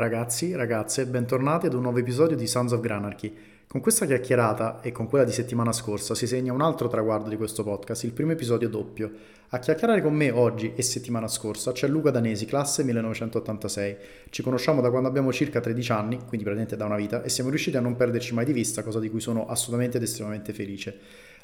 Ragazzi, ragazze, bentornati ad un nuovo episodio di Sons of Granarchy. Con questa chiacchierata e con quella di settimana scorsa si segna un altro traguardo di questo podcast, il primo episodio doppio. A chiacchierare con me oggi e settimana scorsa c'è Luca Danesi, classe 1986. Ci conosciamo da quando abbiamo circa 13 anni, quindi praticamente da una vita, e siamo riusciti a non perderci mai di vista, cosa di cui sono assolutamente ed estremamente felice.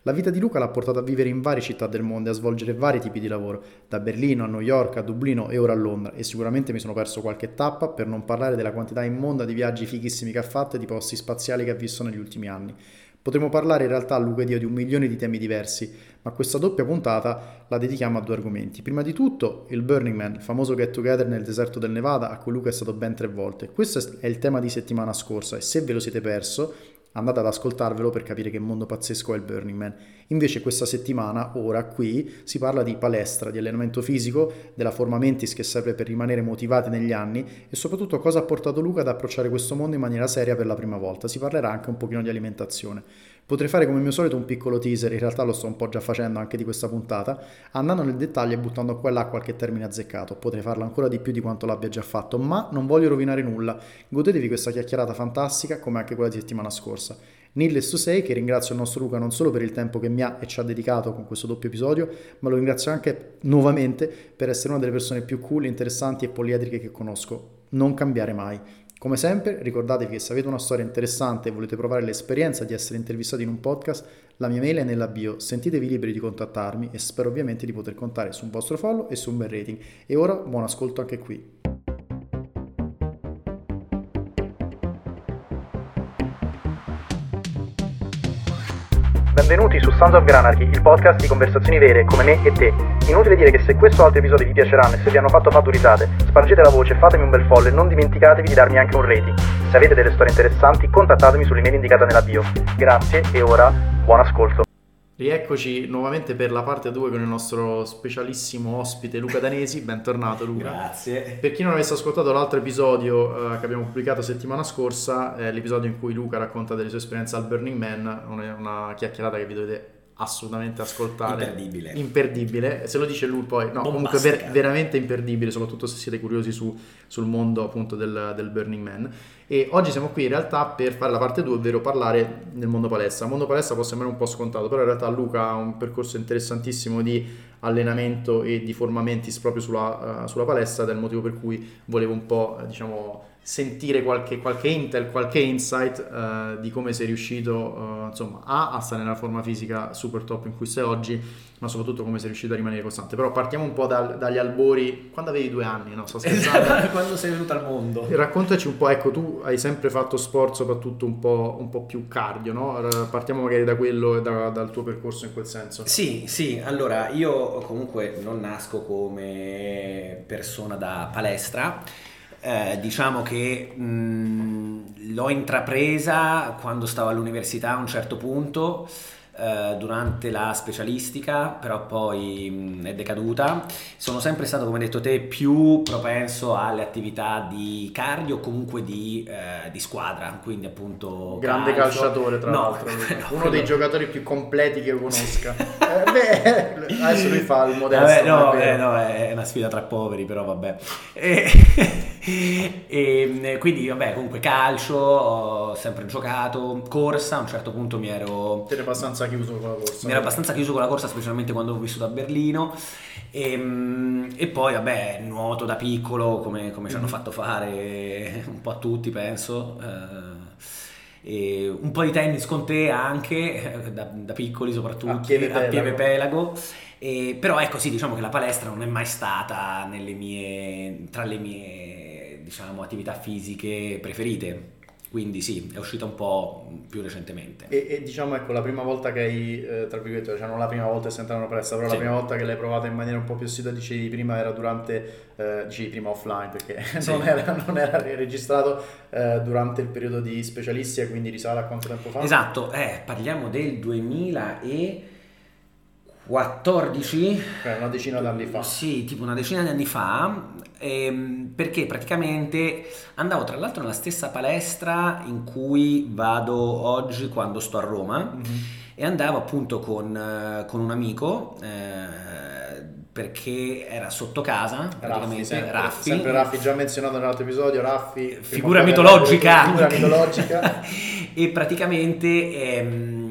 La vita di Luca l'ha portato a vivere in varie città del mondo e a svolgere vari tipi di lavoro, da Berlino a New York a Dublino e ora a Londra, e sicuramente mi sono perso qualche tappa per non parlare della quantità immonda di viaggi fighissimi che ha fatto e di posti spaziali che ha visto negli ultimi anni. Potremmo parlare in realtà a Luca ed io di un milione di temi diversi, ma questa doppia puntata la dedichiamo a due argomenti. Prima di tutto il Burning Man, il famoso get together nel deserto del Nevada a cui Luca è stato ben tre volte. Questo è il tema di settimana scorsa e se ve lo siete perso andate ad ascoltarvelo per capire che mondo pazzesco è il Burning Man. Invece questa settimana, ora qui, si parla di palestra, di allenamento fisico, della forma mentis che serve per rimanere motivati negli anni e soprattutto cosa ha portato Luca ad approcciare questo mondo in maniera seria per la prima volta. Si parlerà anche un pochino di alimentazione. Potrei fare come mio solito un piccolo teaser, in realtà lo sto un po' già facendo anche di questa puntata, andando nel dettaglio e buttando qua e là qualche termine azzeccato. Potrei farlo ancora di più di quanto l'abbia già fatto, ma non voglio rovinare nulla. Godetevi questa chiacchierata fantastica come anche quella di settimana scorsa. Needless to say che ringrazio il nostro Luca non solo per il tempo che mi ha e ci ha dedicato con questo doppio episodio, ma lo ringrazio anche nuovamente per essere una delle persone più cool, interessanti e poliedriche che conosco. Non cambiare mai. Come sempre, ricordatevi che se avete una storia interessante e volete provare l'esperienza di essere intervistati in un podcast, la mia mail è nella bio, sentitevi liberi di contattarmi e spero ovviamente di poter contare su un vostro follow e su un bel rating. E ora buon ascolto anche qui. Benvenuti su Sons of Granarchy, il podcast di conversazioni vere come me e te. Inutile dire che se questo o altri episodi vi piaceranno e se vi hanno fatto risate, spargete la voce, fatemi un bel follow e non dimenticatevi di darmi anche un rating. Se avete delle storie interessanti, contattatemi sull'email indicata nella bio. Grazie e ora buon ascolto. Rieccoci nuovamente per la parte 2 con il nostro specialissimo ospite Luca Danesi, bentornato Luca. Grazie. Per chi non avesse ascoltato l'altro episodio eh, che abbiamo pubblicato settimana scorsa, è l'episodio in cui Luca racconta delle sue esperienze al Burning Man, una, una chiacchierata che vi dovete assolutamente ascoltare. Imperdibile. Imperdibile. Se lo dice lui poi, no, comunque ver- veramente imperdibile, soprattutto se siete curiosi su, sul mondo appunto del, del, Burning Man. E oggi siamo qui in realtà per fare la parte 2, ovvero parlare del mondo palestra. Il mondo palestra può sembrare un po' scontato, però in realtà Luca ha un percorso interessantissimo di allenamento e di formamentis proprio sulla, uh, sulla palestra, ed è il motivo per cui volevo un po', diciamo sentire qualche, qualche intel, qualche insight uh, di come sei riuscito uh, insomma a, a, stare nella forma fisica super top in cui sei oggi ma soprattutto come sei riuscito a rimanere costante. Però partiamo un po' dal, dagli albori. Quando avevi due anni no? sto scherzando. Quando sei venuto al mondo. Raccontaci un po' ecco tu hai sempre fatto sport soprattutto un po', un po più cardio no? partiamo magari da quello e da, dal tuo percorso in quel senso. Sì sì. Allora io comunque non nasco come persona da palestra eh, diciamo che mh, l'ho intrapresa quando stavo all'università a un certo punto eh, durante la specialistica, però poi mh, è decaduta. Sono sempre stato, come hai detto te, più propenso alle attività di cardio o comunque di, eh, di, squadra, quindi appunto... Grande calcio. calciatore, tra no, l'altro. No, Uno no. dei giocatori più completi che io conosca. eh, beh, adesso lui fa il modesto. Vabbè, no, eh, no, è una sfida tra poveri, però vabbè. E, e, quindi, vabbè, comunque calcio, ho sempre giocato, corsa, a un certo punto mi ero... Te abbastanza abbastanza chiuso con la corsa. Mi ero abbastanza chiuso con la corsa, specialmente quando ho vissuto a Berlino. E, ehm, e poi, vabbè, nuoto da piccolo, come, come ci hanno mm. fatto fare un po' a tutti, penso. Eh, un po' di tennis con te anche, da, da piccoli soprattutto, a Pieve Pelago. A Pieve Pelago. E, però ecco sì, diciamo che la palestra non è mai stata mie, tra le mie diciamo, attività fisiche preferite quindi sì, è uscita un po' più recentemente. E, e diciamo ecco, la prima volta che hai, eh, tra virgolette, cioè non la prima volta che sei entrato in palestra, però sì. la prima volta che l'hai provata in maniera un po' più assidua, dicevi prima era durante, eh, dicevi prima offline perché sì. non, era, non, era, registrato eh, durante il periodo di specialistica, quindi risale a quanto tempo fa? Esatto, eh, parliamo del 2000 e... 14 cioè una decina d'anni fa sì tipo una decina di anni fa ehm, perché praticamente andavo tra l'altro nella stessa palestra in cui vado oggi quando sto a Roma mm-hmm. e andavo appunto con, con un amico eh, perché era sotto casa, praticamente, Raffi, sempre, Raffi. sempre Raffi, già menzionato nell'altro episodio, Raffi. Figura mitologica. Figura mitologica. e praticamente ehm,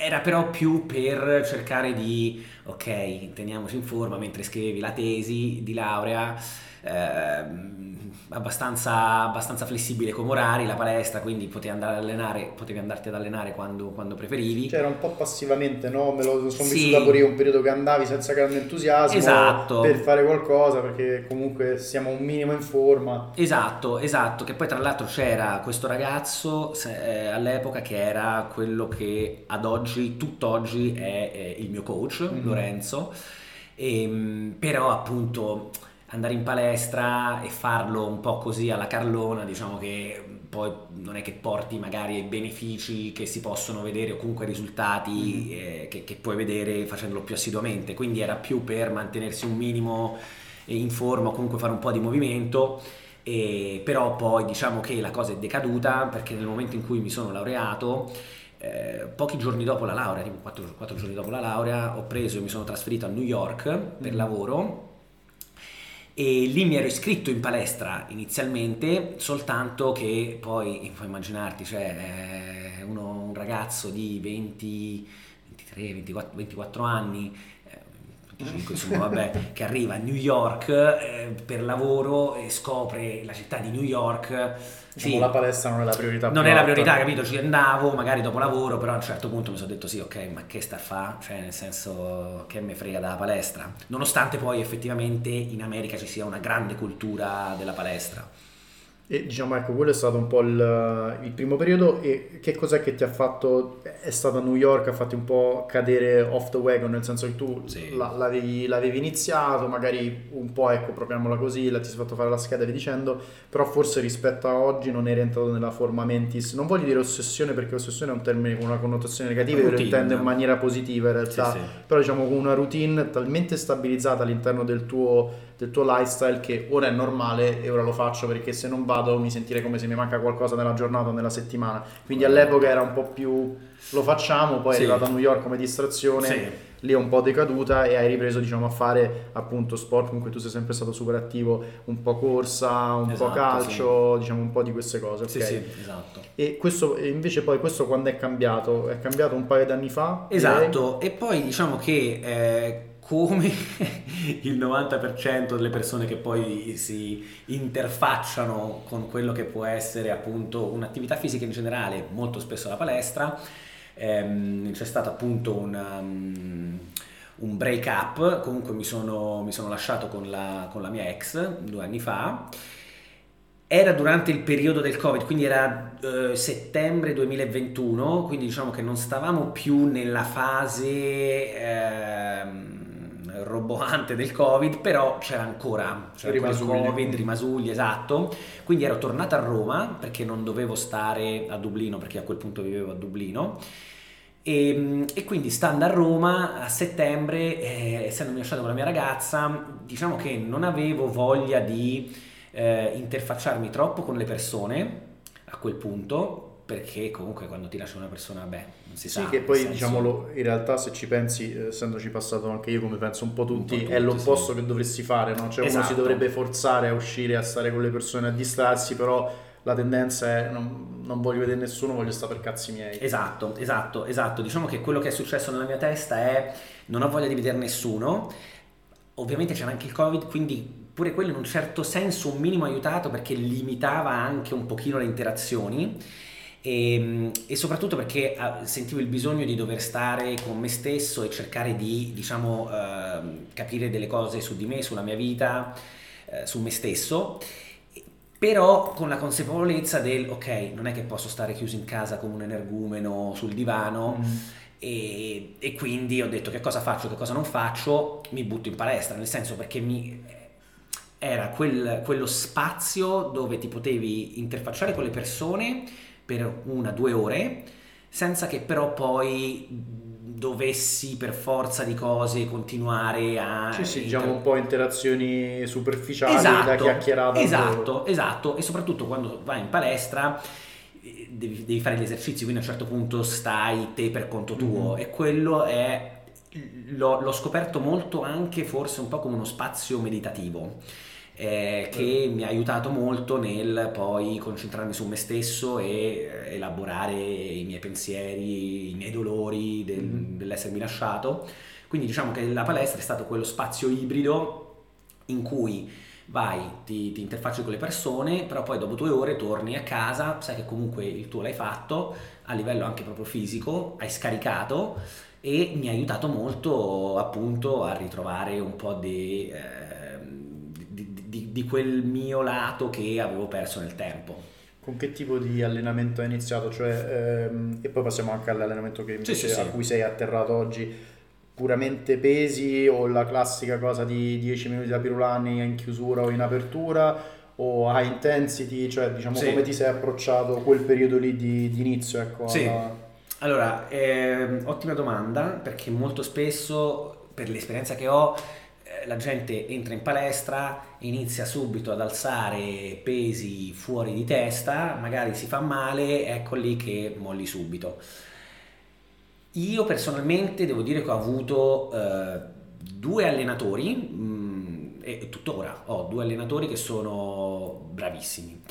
era però più per cercare di, ok, teniamoci in forma mentre scrivevi la tesi di laurea, ehm, abbastanza, abbastanza flessibile come orari, la palestra, quindi potevi, andare ad allenare, potevi andarti ad allenare quando, quando preferivi. Cioè era un po' passivamente, no? Me lo sono Sì. vissuta pure io un periodo che andavi senza grande entusiasmo Esatto. per fare qualcosa perché comunque siamo un minimo in forma. Esatto, esatto, che poi tra l'altro c'era questo ragazzo se- eh, all'epoca che era quello che ad oggi, tutt'oggi è eh, il mio coach, Mhm. Lorenzo, Ehm, però appunto andare in palestra e farlo un po' così alla Carlona, diciamo che poi non è che porti magari ai benefici che si possono vedere o comunque ai risultati eh, che, che puoi vedere facendolo più assiduamente, quindi era più per mantenersi un minimo in forma o comunque fare un po' di movimento. E però poi diciamo che la cosa è decaduta perché nel momento in cui mi sono laureato, eh, pochi giorni dopo la laurea, tipo 4, giorni dopo la laurea, ho preso e mi sono trasferito a New York per Mm. lavoro e lì mi ero iscritto in palestra inizialmente, soltanto che poi puoi immaginarti, cioè eh, uno, un ragazzo di 20, 23, 24, 24 anni, 25, insomma, vabbè, che arriva a New York eh, per lavoro e scopre la città di New York. Diciamo, Sì, la palestra non è la priorità non è la alta. priorità, capito? Ci andavo magari dopo lavoro, però a un certo punto mi sono detto sì, ok, ma che sta a fa? Cioè, nel senso, che me frega dalla palestra? Nonostante poi effettivamente in America ci sia una grande cultura della palestra. E diciamo, ecco, quello è stato un po' il, il primo periodo e che cos'è che ti ha fatto, è stato a New York, ha fatto un po' cadere off the wagon, nel senso che tu Sì. la- l'avevi, l'avevi iniziato, magari un po', ecco, proviamola così, la, ti sei fatto fare la scheda e via dicendo, però forse rispetto a oggi non eri entrato nella forma mentis, non voglio dire ossessione perché ossessione è un termine con una connotazione negativa, io lo intendo in maniera positiva in realtà, Sì, sì. però diciamo con una routine talmente stabilizzata all'interno del tuo, del tuo lifestyle che ora è normale e ora lo faccio perché se non vado mi sentirei come se mi manca qualcosa nella giornata o nella settimana. Quindi all'epoca era un po' più lo facciamo, poi Sì. è arrivata a New York come distrazione, Sì. lì è un po' decaduta e hai ripreso diciamo a fare appunto sport con cui tu sei sempre stato super attivo, un po' corsa, un po' Esatto, calcio, diciamo un po' di queste cose. ok? Sì, sì, esatto. E questo invece poi questo quando è cambiato? È cambiato un paio d'anni fa? direi? Esatto, e poi diciamo che eh, come il 90% delle persone che poi si interfacciano con quello che può essere appunto un'attività fisica in generale, molto spesso la palestra, ehm, c'è stato appunto un, um, un break up, comunque mi sono, mi sono lasciato con la, con la mia ex due anni fa. Era durante il periodo del Covid, quindi era eh, settembre 2021, quindi diciamo che non stavamo più nella fase ehm, roboante del Covid, però c'era ancora, c'era ancora il Rimasugli. Covid, rimasugli, esatto. Quindi ero tornato a Roma perché non dovevo stare a Dublino, perché a quel punto vivevo a Dublino. E, e quindi stando a Roma a settembre, eh, essendomi lasciato con la mia ragazza, diciamo che non avevo voglia di eh, interfacciarmi troppo con le persone a quel punto, perché comunque quando ti lascia una persona, beh, non si Sì, sa. che nel poi senso- diciamolo, in realtà se ci pensi, eh, essendoci passato anche io come penso un po' tutti, Un po' tutti, è l'opposto sì. che dovresti fare, no? Cioè uno Esatto. si dovrebbe forzare a uscire, a stare con le persone, a distrarsi, però la tendenza è non, non voglio vedere nessuno, voglio stare per cazzi miei. Esatto, esatto, esatto. Diciamo che quello che è successo nella mia testa è non ho voglia di vedere nessuno. Ovviamente c'era anche il Covid, quindi pure quello in un certo senso un minimo aiutato perché limitava anche un pochino le interazioni. E, e soprattutto perché ah, sentivo il bisogno di dover stare con me stesso e cercare di, diciamo, ehm, capire delle cose su di me, sulla mia vita, eh, su me stesso. Però con la consapevolezza del ok, non è che posso stare chiuso in casa come un energumeno sul divano Mm. e, e quindi ho detto che cosa faccio, che cosa non faccio, mi butto in palestra, nel senso perché mi, era quel- quello spazio dove ti potevi interfacciare con le persone per una, due ore, senza che però poi dovessi per forza di cose continuare a... Sì, sì, diciamo un po' interazioni superficiali da chiacchierata. Esatto, esatto, e soprattutto quando vai in palestra eh, devi, devi fare gli esercizi, quindi a un certo punto stai te per conto tuo Mhm. e quello è l'ho, l'ho scoperto molto anche forse un po' come uno spazio meditativo. Eh, che mi ha aiutato molto nel poi concentrarmi su me stesso e eh, elaborare i miei pensieri, i miei dolori del, mm-hmm. dell'essermi lasciato. Quindi diciamo che la palestra è stato quello spazio ibrido in cui vai, ti, ti, interfacci con le persone, però poi dopo due ore torni a casa, sai che comunque il tuo l'hai fatto a livello anche proprio fisico, hai scaricato e mi ha aiutato molto appunto a ritrovare un po' di... Eh, di, di, quel mio lato che avevo perso nel tempo. Con che tipo di allenamento hai iniziato? Cioè, ehm, e poi passiamo anche all'allenamento che invece, sì, sì, a cui sei atterrato oggi. Puramente pesi o la classica cosa di 10 minuti da pirulani in chiusura o in apertura o high intensity, cioè diciamo come ti sei approcciato quel periodo lì di, di inizio? Ecco, sì. Alla... Allora, eh, ottima domanda perché molto spesso per l'esperienza che ho la gente entra in palestra, inizia subito ad alzare pesi fuori di testa, magari si fa male, ecco lì che molli subito. Io personalmente devo dire che ho avuto eh, due allenatori, mh, mm, e tuttora ho due allenatori che sono bravissimi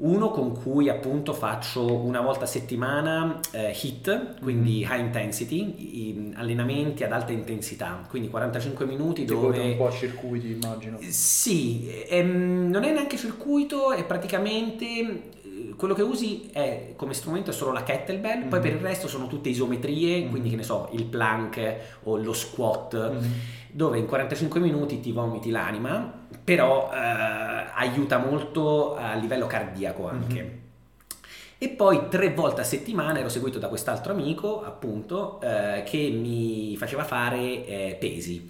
uno con cui appunto faccio una volta a settimana eh, HIT, quindi mm. high intensity, allenamenti ad alta intensità, quindi 45 minuti tipo dove... un po' a circuiti immagino. Sì, ehm, non è neanche circuito, è praticamente eh, quello che usi è come strumento è solo la kettlebell, mm-hmm. poi per il resto sono tutte isometrie, mm-hmm. quindi che ne so, il plank o lo squat, mm-hmm. dove in 45 minuti ti vomiti l'anima, però eh, aiuta molto a livello cardiaco anche. Mm-hmm. E poi tre volte a settimana ero seguito da quest'altro amico, appunto, eh, che mi faceva fare eh, pesi.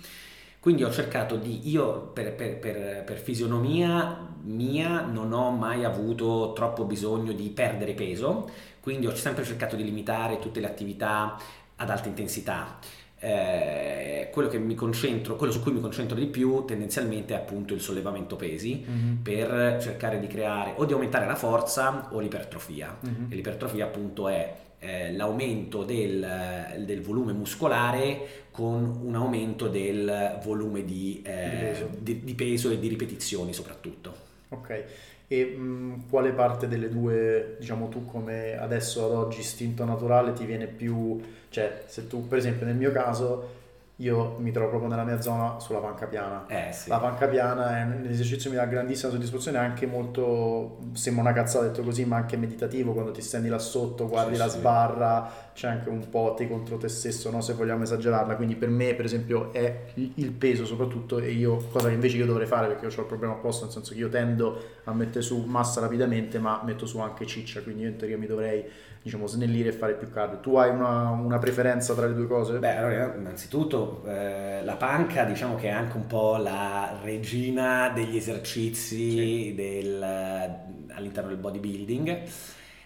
Quindi ho cercato di, io per, per, per, per, fisionomia mia non ho mai avuto troppo bisogno di perdere peso, quindi ho sempre cercato di limitare tutte le attività ad alta intensità eh, quello, quello, su cui mi concentro di più tendenzialmente è appunto il sollevamento pesi mm-hmm. per cercare di creare o di aumentare la forza o l'ipertrofia. Mm-hmm. E l'ipertrofia appunto è eh, l'aumento del, del, volume muscolare con un aumento del volume di, eh, di, peso. Di, di peso e di ripetizioni soprattutto. Ok, e mh, quale parte delle due, diciamo tu come adesso ad oggi istinto naturale ti viene più, cioè se tu per esempio nel mio caso io mi trovo proprio nella mia zona sulla panca piana. Eh, sì. La panca piana è un esercizio che mi dà grandissima soddisfazione, anche molto, sembra una cazzata detto così, ma anche meditativo, quando ti stendi là sotto, guardi sì, la sì. sbarra, c'è anche un po' te contro te stesso, no? se vogliamo esagerarla. Quindi per me, per esempio, è il peso soprattutto, e io, cosa che invece io dovrei fare perché io ho il problema opposto, nel senso che io tendo a mettere su massa rapidamente, ma metto su anche ciccia, quindi io in teoria mi dovrei diciamo, snellire e fare più cardio. Tu hai una, una preferenza tra le due cose? Beh, allora, innanzitutto eh, la panca diciamo che è anche un po' la regina degli esercizi sì. del, all'interno del bodybuilding.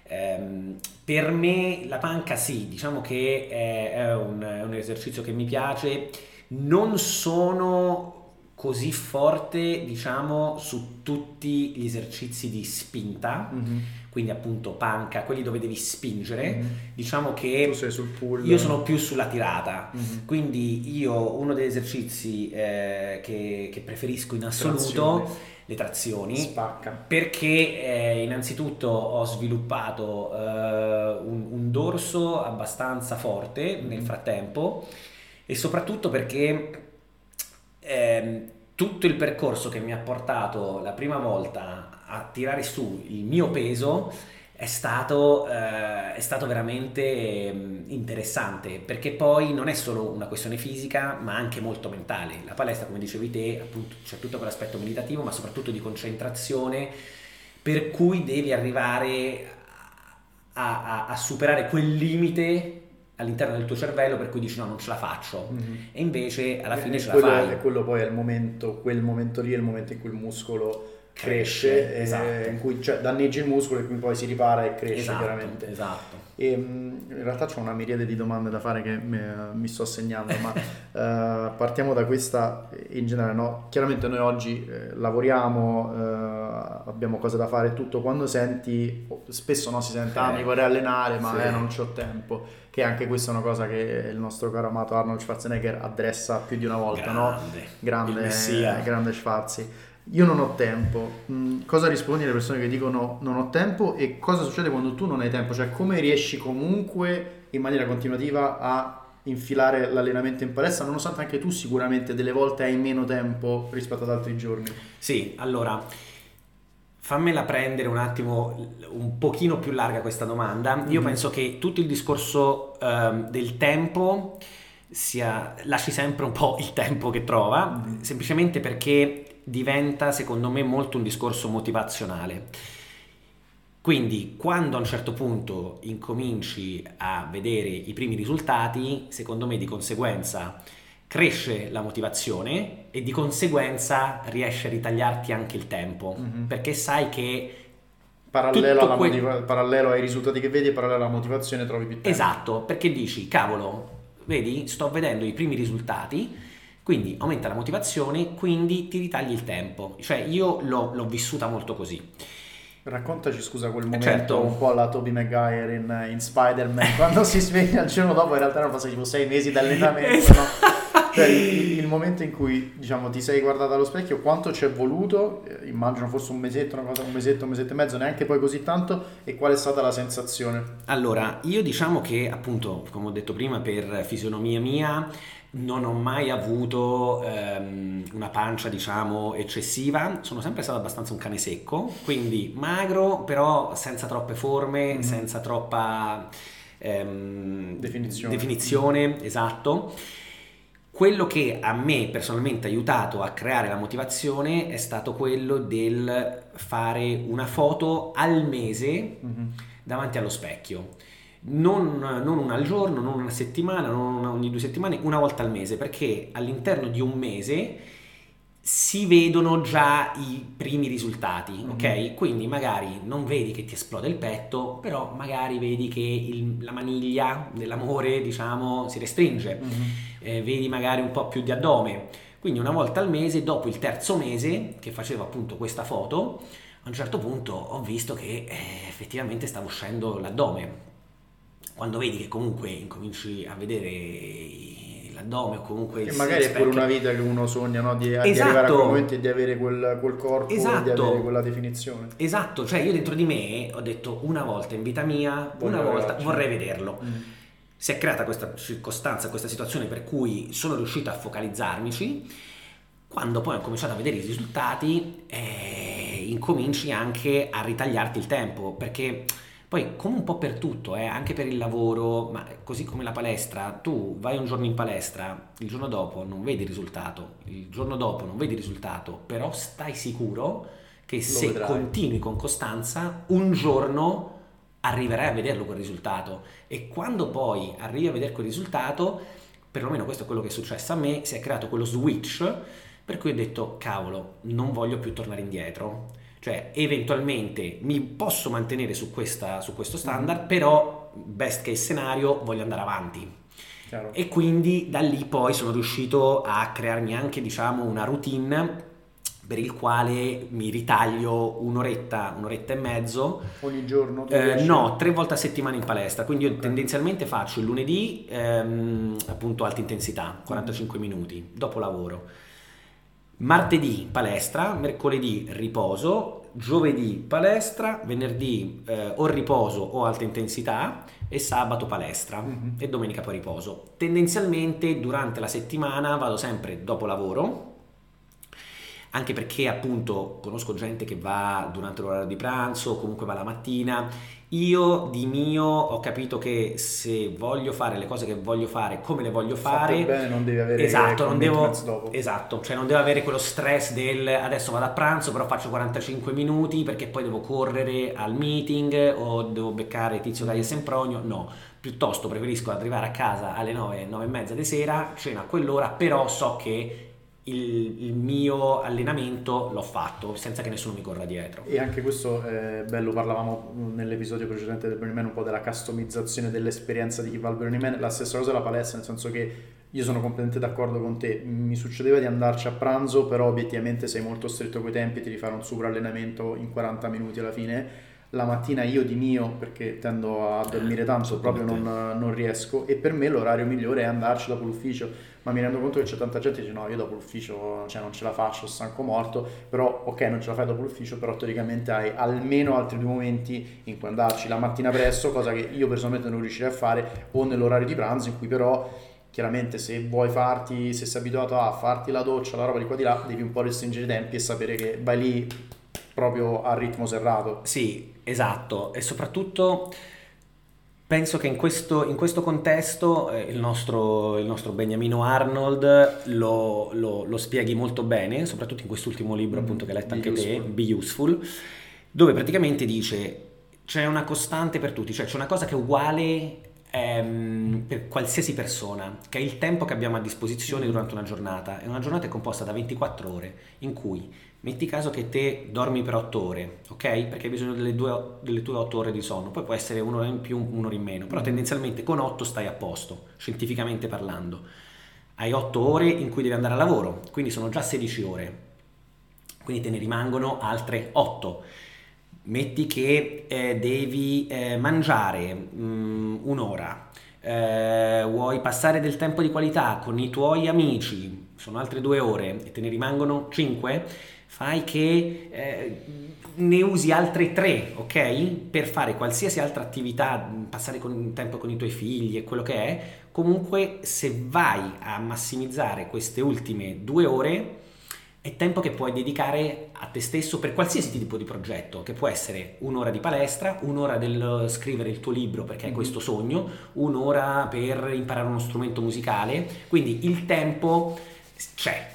Eh, per me la panca sì, diciamo che è, è, un, è un esercizio che mi piace. Non sono così forte, diciamo, su tutti gli esercizi di spinta. Mm-hmm quindi appunto panca, quelli dove devi spingere, mm-hmm. diciamo che tu sei sul pull. io sono più sulla tirata, mm-hmm. quindi io uno degli esercizi eh, che, che, preferisco in assoluto, Trazione. le trazioni, Spacca. perché eh, innanzitutto ho sviluppato eh, un, un, dorso abbastanza forte mm-hmm. nel frattempo e soprattutto perché ehm, tutto il percorso che mi ha portato la prima volta a tirare su il mio peso è stato, eh, è stato veramente mm, interessante perché poi non è solo una questione fisica ma anche molto mentale. La palestra, come dicevi te, appunto c'è tutto quell'aspetto meditativo ma soprattutto di concentrazione per cui devi arrivare a, a, a superare quel limite all'interno del tuo cervello per cui dici no non ce la faccio mm-hmm. e invece alla fine e ce quello, la fai e quello poi è il momento quel momento lì è il momento in cui il muscolo cresce, cresce esatto. in cui cioè, danneggi il muscolo e quindi poi si ripara e cresce esatto, chiaramente. Esatto. E, mm, in realtà c'è una miriade di domande da fare che mi, mi sto segnando, ma uh, partiamo da questa in generale. No? Chiaramente noi oggi eh, lavoriamo, uh, abbiamo cose da fare tutto. Quando senti, spesso no, si sente, ah mi vorrei allenare, ma sì. eh, non ho tempo. Che anche questa è una cosa che il nostro caro amato Arnold Schwarzenegger addressa più di una volta, grande, no? Grande, grande Schwarzi. Io non ho tempo. Mm, cosa rispondi alle persone che dicono non ho tempo e cosa succede quando tu non hai tempo? Cioè come riesci comunque in maniera continuativa a infilare l'allenamento in palestra nonostante anche tu sicuramente delle volte hai meno tempo rispetto ad altri giorni? Sì, allora fammela prendere un attimo un pochino più larga questa domanda. Io mm. penso che tutto il discorso um, del tempo sia, lasci sempre un po' il tempo che trova, mm. semplicemente perché diventa secondo me molto un discorso motivazionale. Quindi quando a un certo punto incominci a vedere i primi risultati, secondo me di conseguenza cresce la motivazione e di conseguenza riesci a ritagliarti anche il tempo, mm-hmm. perché sai che parallelo, que... motiva- parallelo, ai risultati che vedi e parallelo alla motivazione trovi più tempo. Esatto, perché dici, cavolo, vedi, sto vedendo i primi risultati, quindi aumenta la motivazione, quindi ti ritagli il tempo. Cioè io l'ho, l'ho vissuta molto così. Raccontaci, scusa, quel momento certo. un po' alla Toby Maguire in, in Spider-Man, quando si sveglia il giorno dopo, in realtà erano passati tipo sei mesi di allenamento, esatto. no? Cioè, il, il, momento in cui, diciamo, ti sei guardato allo specchio, quanto ci è voluto, eh, immagino forse un mesetto, una cosa, un mesetto, un mesetto e mezzo, neanche poi così tanto, e qual è stata la sensazione? Allora, io diciamo che, appunto, come ho detto prima, per fisionomia mia, non ho mai avuto ehm, una pancia, diciamo, eccessiva, sono sempre stato abbastanza un cane secco, quindi magro, però senza troppe forme, mm-hmm. senza troppa ehm, definizione. definizione mm-hmm. esatto. Quello che a me personalmente ha aiutato a creare la motivazione è stato quello del fare una foto al mese mm-hmm. davanti allo specchio non, non, una al giorno, non una settimana, non una ogni due settimane, una volta al mese, perché all'interno di un mese si vedono già i primi risultati, mm-hmm. ok? Quindi magari non vedi che ti esplode il petto, però magari vedi che il, la maniglia dell'amore, diciamo, si restringe, mm-hmm. eh, vedi magari un po' più di addome. Quindi una volta al mese, dopo il terzo mese che facevo appunto questa foto, a un certo punto ho visto che eh, effettivamente stava uscendo l'addome quando vedi che comunque incominci a vedere l'addome o comunque il magari è pure una vita che uno sogna no? di, esatto. di, arrivare a quel esatto. momento e di avere quel, quel corpo esatto. di avere quella definizione esatto cioè io dentro di me ho detto una volta in vita mia Voglio una volta ragazzi. vorrei vederlo mm. si è creata questa circostanza questa situazione per cui sono riuscito a focalizzarmici quando poi ho cominciato a vedere i risultati eh, incominci anche a ritagliarti il tempo perché poi, come un po' per tutto, eh, anche per il lavoro, ma così come la palestra, tu vai un giorno in palestra, il giorno dopo non vedi il risultato, il giorno dopo non vedi il risultato, però stai sicuro che Lo se vedrai. continui con costanza, un giorno arriverai a vederlo quel risultato. E quando poi arrivi a vedere quel risultato, perlomeno questo è quello che è successo a me, si è creato quello switch per cui ho detto, cavolo, non voglio più tornare indietro cioè, eventualmente mi posso mantenere su, questa, su questo standard, mm-hmm. però best case scenario voglio andare avanti. Chiaro. E quindi da lì poi sono riuscito a crearmi anche, diciamo, una routine per il quale mi ritaglio un'oretta, un'oretta e mezzo. Ogni giorno? Eh, no, tre volte a settimana in palestra, quindi io okay. tendenzialmente faccio il lunedì ehm, appunto alta intensità, 45 mm. minuti, dopo lavoro Martedì palestra, mercoledì riposo, giovedì palestra, venerdì eh, o riposo o alta intensità e sabato palestra mm-hmm. e domenica poi riposo. Tendenzialmente durante la settimana vado sempre dopo lavoro, anche perché appunto conosco gente che va durante l'orario di pranzo, comunque va la mattina io di mio ho capito che se voglio fare le cose che voglio fare come le voglio fare bene, non devi avere esatto, non devo, dopo. esatto, cioè non devo avere quello stress del adesso vado a pranzo però faccio 45 minuti perché poi devo correre al meeting o devo beccare Tizio e Sempronio no, piuttosto preferisco arrivare a casa alle 9, 9 e mezza di sera cena a quell'ora però so che il, il, mio allenamento l'ho fatto senza che nessuno mi corra dietro. E anche questo è bello, parlavamo nell'episodio precedente del Burning Man un po' della customizzazione dell'esperienza di chi va al Burning Man, la stessa cosa della palestra, nel senso che io sono completamente d'accordo con te, mi succedeva di andarci a pranzo, però obiettivamente sei molto stretto coi tempi, ti rifare un super allenamento in 40 minuti alla fine. La mattina io di mio, perché tendo a dormire tanto, proprio non, non riesco, e per me l'orario migliore è andarci dopo l'ufficio ma mi rendo conto che c'è tanta gente che dice no, io dopo l'ufficio cioè, non ce la faccio, stanco morto, però ok, non ce la fai dopo l'ufficio, però teoricamente hai almeno altri due momenti in cui andarci la mattina presto, cosa che io personalmente non riuscirei a fare, o nell'orario di pranzo in cui però chiaramente se vuoi farti, se sei abituato a farti la doccia, la roba di qua di là, devi un po' restringere i tempi e sapere che vai lì proprio a ritmo serrato. Sì, esatto, e soprattutto Penso che in questo, in questo contesto eh, il, nostro, il, nostro, Beniamino Arnold lo, lo, lo, spieghi molto bene, soprattutto in quest'ultimo libro mm, appunto che hai letto anche useful. te, Be Useful, dove praticamente dice c'è una costante per tutti, cioè c'è una cosa che è uguale ehm, per qualsiasi persona, che è il tempo che abbiamo a disposizione durante una giornata. E una giornata è composta da 24 ore in cui Metti caso che te dormi per 8 ore, ok? Perché hai bisogno delle, due, delle tue 8 ore di sonno, poi può essere un'ora in più, un'ora in meno, però tendenzialmente con 8 stai a posto, scientificamente parlando. Hai 8 ore in cui devi andare a lavoro, quindi sono già 16 ore, quindi te ne rimangono altre 8. Metti che eh, devi eh, mangiare mh, mm, un'ora, eh, vuoi passare del tempo di qualità con i tuoi amici, sono altre due ore e te ne rimangono 5 fai che eh, ne usi altre tre, ok? Per fare qualsiasi altra attività, passare con, tempo con i tuoi figli e quello che è, comunque se vai a massimizzare queste ultime due ore, è tempo che puoi dedicare a te stesso per qualsiasi tipo di progetto, che può essere un'ora di palestra, un'ora del scrivere il tuo libro perché hai mm-hmm. questo sogno, un'ora per imparare uno strumento musicale, quindi il tempo c'è,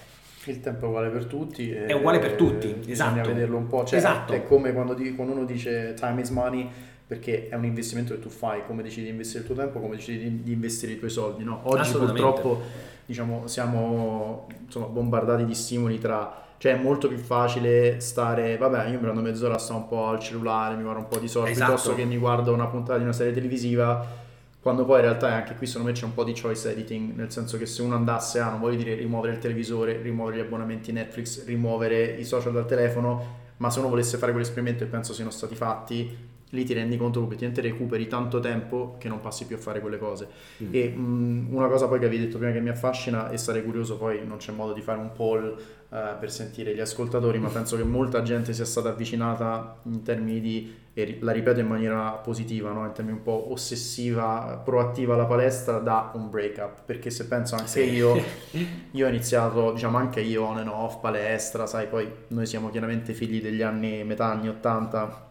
il tempo è uguale per tutti. È uguale per tutti, esatto. Bisogna vederlo un po'. Cioè, esatto. È come quando, di, quando, uno dice time is money perché è un investimento che tu fai, come decidi di investire il tuo tempo, come decidi di, di investire i tuoi soldi. No? Oggi purtroppo diciamo, siamo insomma, bombardati di stimoli tra... Cioè è molto più facile stare, vabbè io mi prendo mezz'ora, sto un po' al cellulare, mi guardo un po' di soldi, esatto. piuttosto che mi guardo una puntata di una serie televisiva quando poi in realtà anche qui secondo me c'è un po' di choice editing, nel senso che se uno andasse a, non voglio dire rimuovere il televisore, rimuovere gli abbonamenti Netflix, rimuovere i social dal telefono, ma se uno volesse fare quell'esperimento e penso siano stati fatti, lì ti rendi conto che obiettivamente recuperi tanto tempo che non passi più a fare quelle cose. Mm. E mh, una cosa poi che avevi detto prima che mi affascina e sarei curioso, poi non c'è modo di fare un poll uh, per sentire gli ascoltatori, ma penso che molta gente sia stata avvicinata in termini di, e la ripeto in maniera positiva, no? in termini un po' ossessiva, proattiva alla palestra, da un break-up, perché se penso anche sì. io, io ho iniziato, diciamo anche io on and off, palestra, sai, poi noi siamo chiaramente figli degli anni, metà anni 80,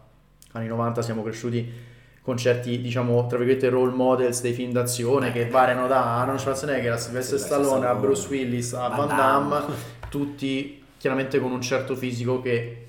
anni 90 siamo cresciuti con certi, diciamo, tra virgolette, role models dei film d'azione che variano da Arnold Schwarzenegger a Sylvester Stallone a Bruce Willis a Van Damme, tutti chiaramente con un certo fisico che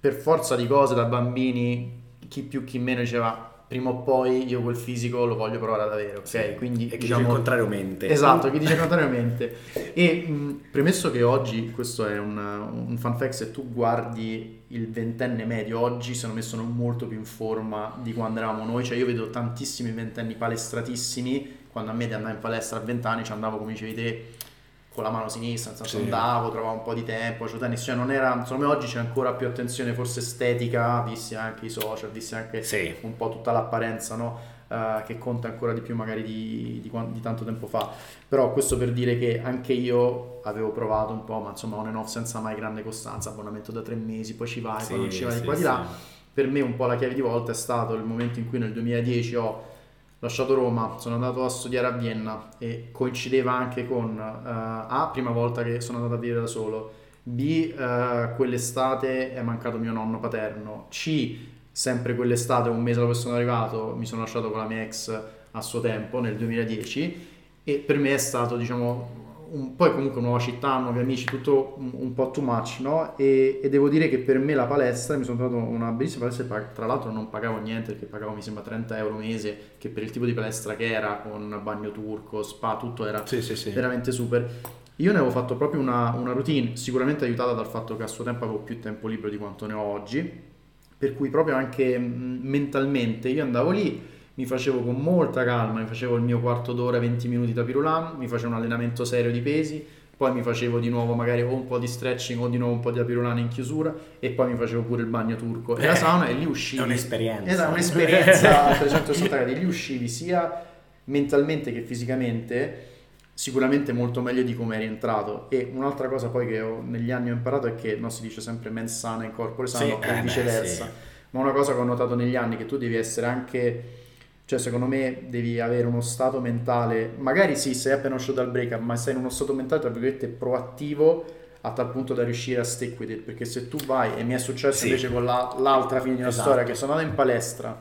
per forza di cose da bambini chi più chi meno diceva prima o poi io quel fisico lo voglio provare ad avere, ok? Sì. Quindi, e chi diciamo, dice il contrario mente. Esatto, chi dice il contrario mente. E mh, premesso che oggi, questo è un, un, fun fact, se tu guardi il ventenne medio, oggi secondo me sono molto più in forma di quando eravamo noi, cioè io vedo tantissimi ventenni palestratissimi, quando a me di andare in palestra a vent'anni ci andavo come dicevi te con la mano sinistra, nel senso sì. andavo, trovavo un po' di tempo, cioè tennis, cioè non era, me oggi c'è ancora più attenzione forse estetica, visti anche i social, visti anche sì. un po' tutta l'apparenza, no? Uh, che conta ancora di più magari di, di, di, tanto tempo fa. Però questo per dire che anche io avevo provato un po', ma insomma on and off senza mai grande costanza, abbonamento da tre mesi, poi ci vai, sì, poi non ci vai sì, qua di là. Per me un po' la chiave di volta è stato il momento in cui nel 2010 ho lasciato Roma, sono andato a studiare a Vienna e coincideva anche con uh, A, prima volta che sono andato a vivere da solo, B, uh, quell'estate è mancato mio nonno paterno, C, sempre quell'estate, un mese dopo che sono arrivato, mi sono lasciato con la mia ex a suo tempo, nel 2010, e per me è stato, diciamo, un, poi comunque nuova città, nuovi amici, tutto un, un po' too much, no? E, e, devo dire che per me la palestra, mi sono trovato una bellissima palestra, tra l'altro non pagavo niente perché pagavo mi sembra 30 euro mese, che per il tipo di palestra che era, con bagno turco, spa, tutto era sì, sì, sì. veramente super. Io ne avevo fatto proprio una, una routine, sicuramente aiutata dal fatto che a suo tempo avevo più tempo libero di quanto ne ho oggi, per cui proprio anche mm, mentalmente io andavo lì, mi facevo con molta calma, mi facevo il mio quarto d'ora, 20 minuti da pirulan, mi facevo un allenamento serio di pesi, poi mi facevo di nuovo magari o un po' di stretching o di nuovo un po' di apirulana in chiusura e poi mi facevo pure il bagno turco e la sauna e lì uscivi. È un'esperienza. Esatto, un'esperienza a 360 gradi, lì uscivi sia mentalmente che fisicamente sicuramente molto meglio di come eri entrato e un'altra cosa poi che ho, negli anni ho imparato è che non si dice sempre mens sana in corpore sano sì, e eh viceversa beh, sì. ma una cosa che ho notato negli anni è che tu devi essere anche cioè, secondo me devi avere uno stato mentale, magari sì, sei appena uscito dal break ma sei in uno stato mentale, tra virgolette, proattivo a tal punto da riuscire a stick with it. Perché se tu vai, e mi è successo sì. invece con la, l'altra fine di una esatto. storia, che sono andato in palestra,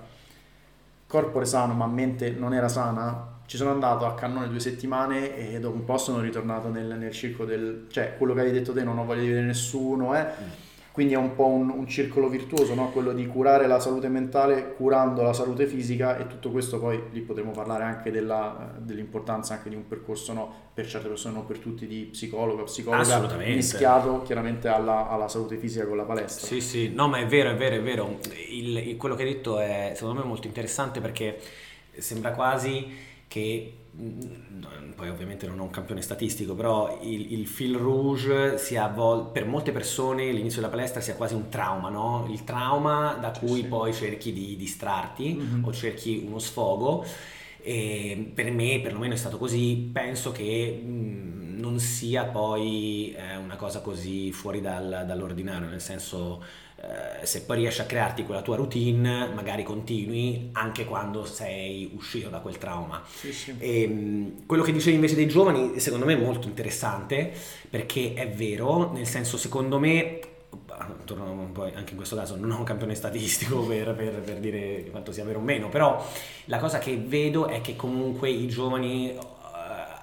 corpo sano, ma mente non era sana, ci sono andato a cannone due settimane e dopo un po' sono ritornato nel, nel circo del... cioè quello che hai detto te, non ho voglia di vedere nessuno, eh. Mm quindi è un po' un, un circolo virtuoso, no? quello di curare la salute mentale curando la salute fisica e tutto questo poi lì potremo parlare anche della, dell'importanza anche di un percorso no? per certe persone, non per tutti, di psicologo, psicologa, mischiato chiaramente alla, alla, salute fisica con la palestra. Sì, sì, no ma è vero, è vero, è vero. Il, il, quello che hai detto è secondo me molto interessante perché sembra quasi che poi ovviamente non ho un campione statistico, però il, il fil rouge sia vol- per molte persone l'inizio della palestra sia quasi un trauma, no? Il trauma da cui sì. poi cerchi di distrarti mm-hmm. o cerchi uno sfogo. E per me, perlomeno è stato così, penso che mh, non sia poi eh, una cosa così fuori dal, dall'ordinario, nel senso eh, se poi riesci a crearti quella tua routine, magari continui anche quando sei uscito da quel trauma. Sì, sì. E, ehm, quello che dicevi invece dei giovani, secondo me è molto interessante perché è vero, nel senso, secondo me torno poi anche in questo caso non ho un campione statistico per, per, per, dire quanto sia vero o meno, però la cosa che vedo è che comunque i giovani uh,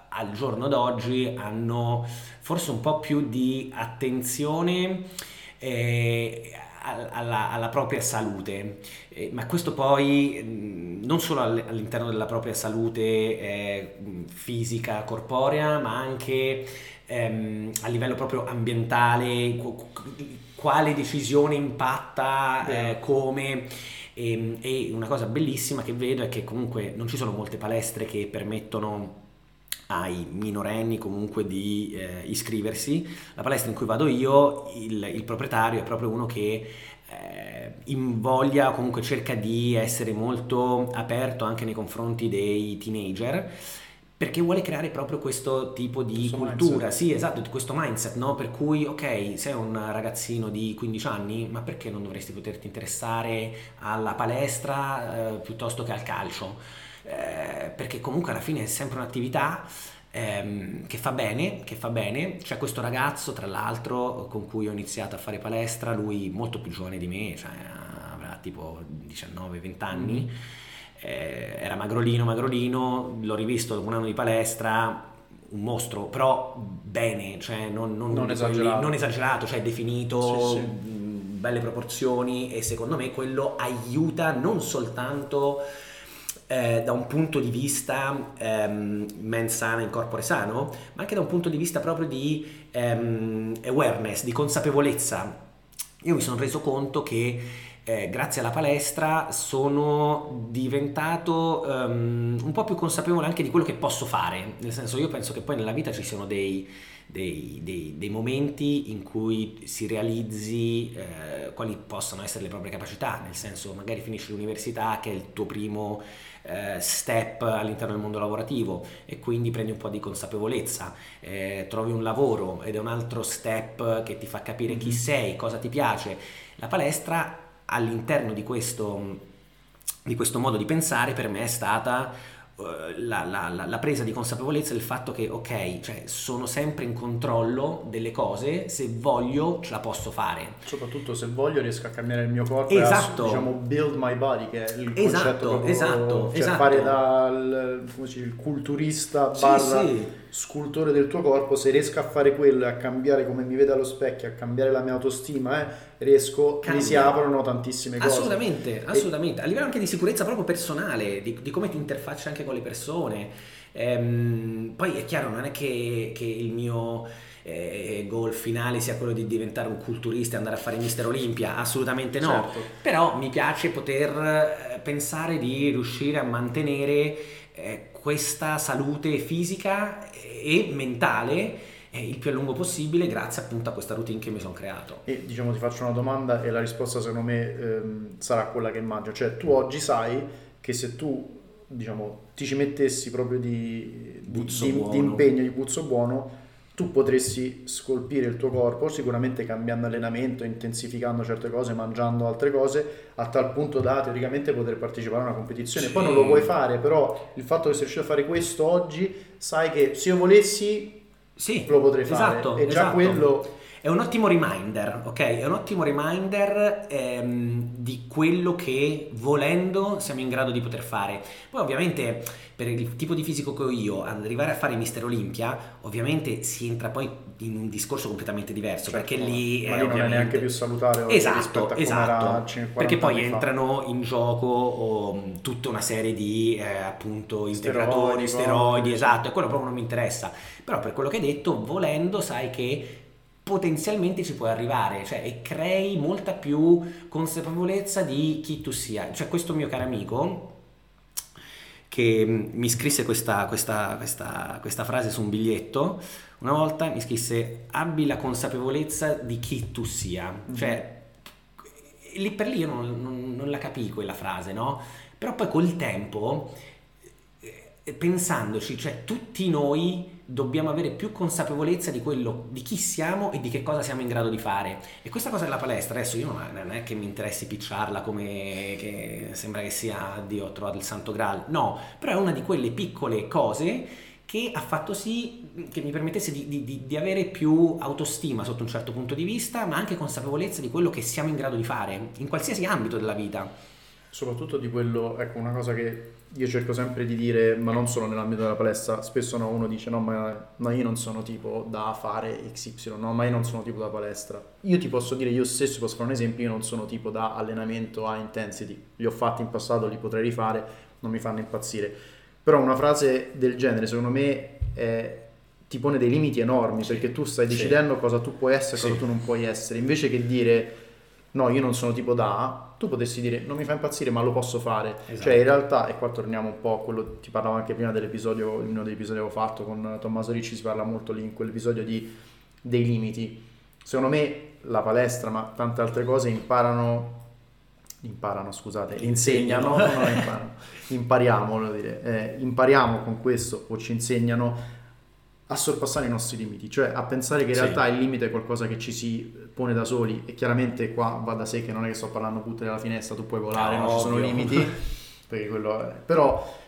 al giorno d'oggi hanno forse un po' più di attenzione eh, alla, alla propria salute, eh, ma questo poi mh, non solo all'interno della propria salute eh, fisica, corporea, ma anche ehm, a livello proprio ambientale, quale decisione impatta, eh, come... E, ehm, e una cosa bellissima che vedo è che comunque non ci sono molte palestre che permettono ai minorenni comunque di eh, iscriversi. La palestra in cui vado io, il, il proprietario è proprio uno che eh, invoglia, comunque cerca di essere molto aperto anche nei confronti dei teenager perché vuole creare proprio questo tipo di questo cultura, mindset. sì esatto, questo mindset, no? per cui ok, sei un ragazzino di 15 anni, ma perché non dovresti poterti interessare alla palestra eh, piuttosto che al calcio? Eh, perché comunque alla fine è sempre un'attività ehm, che fa bene, che fa bene. C'è questo ragazzo, tra l'altro, con cui ho iniziato a fare palestra, lui molto più giovane di me, cioè avrà tipo 19-20 anni. Mm-hmm. Eh, era magrolino, magrolino, l'ho rivisto dopo un anno di palestra, un mostro, però bene, cioè non, non, non, esagerato. non esagerato. cioè definito, sì, sì. belle proporzioni e secondo me quello aiuta non soltanto eh, da un punto di vista ehm, mens sana in corpore sano, ma anche da un punto di vista proprio di ehm, awareness, di consapevolezza. Io mi sono reso conto che eh, grazie alla palestra sono diventato um, un po' più consapevole anche di quello che posso fare, nel senso io penso che poi nella vita ci siano dei, dei, dei, dei momenti in cui si realizzi eh, quali possano essere le proprie capacità, nel senso magari finisci l'università che è il tuo primo eh, step all'interno del mondo lavorativo e quindi prendi un po' di consapevolezza, eh, trovi un lavoro ed è un altro step che ti fa capire chi mm-hmm. sei, cosa ti piace. La palestra all'interno di questo, di questo modo di pensare per me è stata la, la, la, presa di consapevolezza del fatto che ok, cioè sono sempre in controllo delle cose, se voglio ce la posso fare. Soprattutto se voglio riesco a cambiare il mio corpo esatto. e a diciamo build my body, che è il esatto, concetto proprio, esatto, cioè esatto. fare dal il culturista barra sì, sì. Scultore del tuo corpo, se riesco a fare quello e a cambiare come mi vedo allo specchio, a cambiare la mia autostima, eh, riesco, Cambia. mi si aprono tantissime cose. Assolutamente, assolutamente. A livello anche di sicurezza proprio personale, di, di come ti interfacci anche con le persone. Ehm, poi è chiaro, non è che, che il mio eh, goal finale sia quello di diventare un culturista e andare a fare Mister Olimpia, assolutamente no. Certo. Però mi piace poter eh, pensare di riuscire a mantenere eh, questa salute fisica e mentale il più a lungo possibile grazie appunto a questa routine che mi sono creato. E diciamo ti faccio una domanda e la risposta secondo me ehm, sarà quella che immagino, cioè tu oggi sai che se tu diciamo ti ci mettessi proprio di, di, Buzzo di- di impegno, di puzzo buono, tu potresti scolpire il tuo corpo sicuramente cambiando allenamento, intensificando certe cose, mangiando altre cose, a tal punto da teoricamente poter partecipare a una competizione. Sì. Poi non lo puoi fare, però il fatto che sei riuscito a fare questo oggi, sai che se io volessi Sì, lo potrei fare. esatto, e già esatto. quello È un ottimo reminder, ok? È un ottimo reminder ehm, di quello che volendo siamo in grado di poter fare. Poi ovviamente per il tipo di fisico che ho io, ad arrivare a fare Mister Olimpia, ovviamente si entra poi in un discorso completamente diverso, Certo, perché lì ma è lì non è neanche più salutare Esatto, esatto. era 50 Perché poi anni fa. entrano in gioco oh, tutta una serie di eh, appunto integratori, Steroidi, steroidi, esatto, e quello proprio non mi interessa. Però per quello che hai detto, volendo, sai che potenzialmente ci puoi arrivare, cioè e crei molta più consapevolezza di chi tu sia. Cioè questo mio caro amico che mh, mi scrisse questa, questa- questa- questa frase su un biglietto, una volta mi scrisse abbi la consapevolezza di chi tu sia. Cioè, lì per lì io non, non- non la capii quella frase, no? Però poi col tempo, eh, pensandoci, cioè tutti noi dobbiamo avere più consapevolezza di quello, di chi siamo e di che cosa siamo in grado di fare. E questa cosa della palestra, adesso io non, è che mi interessi picciarla come che sembra che sia, Dio, ho trovato il santo graal, no, però è una di quelle piccole cose che ha fatto sì che mi permettesse di- di- di avere più autostima sotto un certo punto di vista, ma anche consapevolezza di quello che siamo in grado di fare, in qualsiasi ambito della vita. Soprattutto di quello, ecco, una cosa che io cerco sempre di dire, ma non solo nell'ambito della palestra, spesso no, uno dice no, ma, ma io non sono tipo da fare XY, no, ma io non sono tipo da palestra. Io ti posso dire, io stesso posso fare un esempio, io non sono tipo da allenamento a intensity, li ho fatti in passato, li potrei rifare, non mi fanno impazzire. Però una frase del genere, secondo me, è- ti pone dei limiti enormi, perché tu stai Sì. decidendo cosa tu puoi essere e cosa Sì. tu non puoi essere, invece che dire no, io non sono tipo da, tu potessi dire non mi fa impazzire, ma lo posso fare. Esatto. Cioè, in realtà, e qua torniamo un po' a quello, ti parlavo anche prima dell'episodio, in uno degli episodi che avevo fatto con Tommaso Ricci, si parla molto lì in quell'episodio di, dei limiti. Secondo me la palestra, ma tante altre cose imparano, imparano scusate, insegnano, no, no, imparano, impariamo, dire, eh, impariamo con questo o ci insegnano a sorpassare i nostri limiti, cioè a pensare che in Sì. realtà il limite è qualcosa che ci si pone da soli e chiaramente qua va da sé che non è che sto parlando putte dalla finestra, tu puoi volare, No, non ci sono limiti, perché quello è... però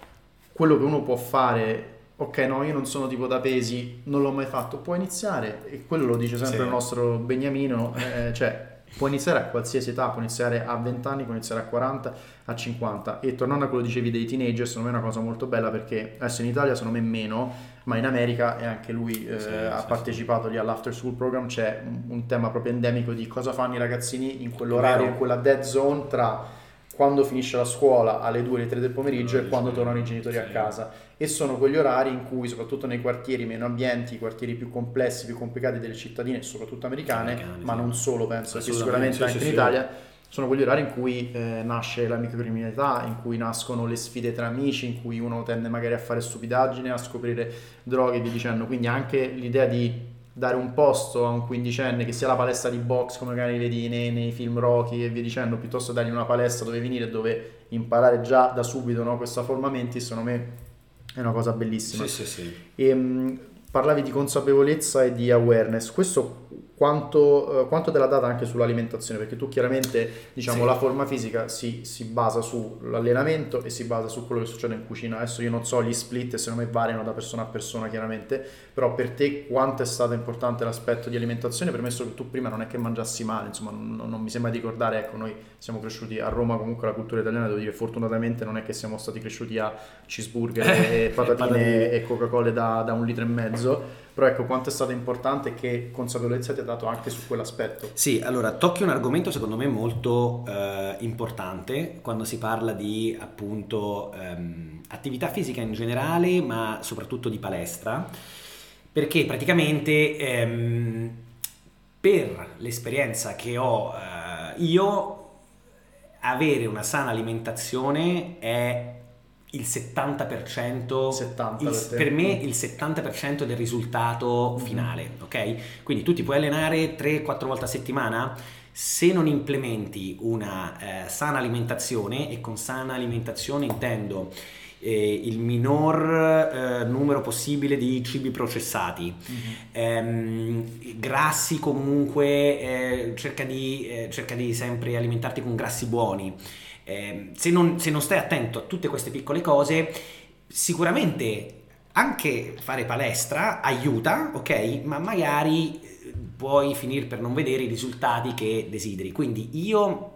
quello che uno può fare, ok no io non sono tipo da pesi, non l'ho mai fatto, può iniziare e quello lo dice sempre Sì. il nostro Beniamino, eh, cioè può iniziare a qualsiasi età, può iniziare a 20 anni, può iniziare a 40, a 50 e tornando a quello che dicevi dei teenager, secondo me è una cosa molto bella perché adesso in Italia secondo me meno, ma in America e anche lui eh, Sì, ha sì, partecipato lì all'after school program, c'è un, un tema proprio endemico di cosa fanno i ragazzini in quell'orario, in quella dead zone tra quando finisce la scuola alle 2 alle 3 del pomeriggio e quando tornano i genitori a casa. E sono quegli orari in cui soprattutto nei quartieri meno ambienti, i quartieri più complessi, più complicati delle cittadine, soprattutto americane, ma non solo, penso che sicuramente anche in. Italia sono quegli orari in cui eh, nasce la microcriminalità, in cui nascono le sfide tra amici, in cui uno tende magari a fare stupidaggini, a scoprire droghe e via dicendo. Quindi anche l'idea di dare un posto a un quindicenne che sia la palestra di box come magari vedi nei, nei film Rocky e via dicendo, piuttosto dargli una palestra dove venire dove imparare già da subito no, questo forma menti, secondo me è una cosa bellissima. Sì, sì, sì. E, mh, parlavi di consapevolezza e di awareness, questo quanto, eh, quanto te l'ha data anche sull'alimentazione? Perché tu chiaramente, diciamo, Sì. la forma fisica si, si basa sull'allenamento e si basa su quello che succede in cucina. Adesso io non so gli split, secondo me variano da persona a persona chiaramente, però per te quanto è stato importante l'aspetto di alimentazione, permesso che tu prima non è che mangiassi male, insomma, non, non mi sembra di ricordare, ecco, noi siamo cresciuti a Roma, comunque la cultura italiana, devo dire, fortunatamente non è che siamo stati cresciuti a cheeseburger e patatine e Coca-Cola da, da un litro e mezzo. Però ecco quanto è stato importante che consapevolezza ti dato anche su quell'aspetto. Sì, allora tocchi un argomento secondo me molto eh, importante quando si parla di appunto ehm, attività fisica in generale, ma soprattutto di palestra, perché praticamente ehm, per l'esperienza che ho eh, io, avere una sana alimentazione è il 70%, 70 il, per, me il 70% del risultato mm-hmm. finale, ok? Quindi tu ti puoi allenare 3-4 volte a settimana, se non implementi una eh, sana alimentazione, e con sana alimentazione intendo eh, il minor eh, numero possibile di cibi processati, mm-hmm. ehm, grassi comunque, eh, cerca di, eh, cerca di sempre alimentarti con grassi buoni. Eh, se, non, se non stai attento a tutte queste piccole cose, sicuramente anche fare palestra aiuta, ok? Ma magari eh, puoi finire per non vedere i risultati che desideri. Quindi io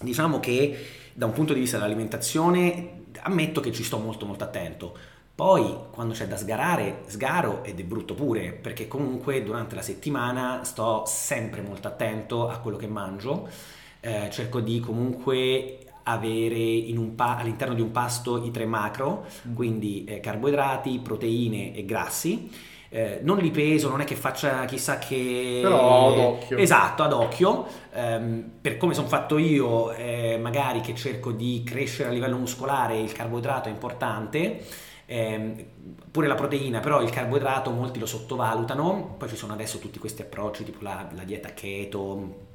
diciamo che da un punto di vista dell'alimentazione ammetto che ci sto molto molto attento. Poi quando c'è da sgarare, sgaro ed è brutto pure, perché comunque durante la settimana sto sempre molto attento a quello che mangio. Eh, cerco di comunque avere pa- all'interno di un pasto i tre macro, mm. quindi eh, carboidrati, proteine e grassi. Eh, non li peso, non è che faccia chissà che... Però ad occhio. Esatto, ad occhio. Um, per come sono fatto io, eh, magari che cerco di crescere a livello muscolare, il carboidrato è importante. Eh, pure la proteina, però il carboidrato molti lo sottovalutano. Poi ci sono adesso tutti questi approcci, tipo la, la dieta keto,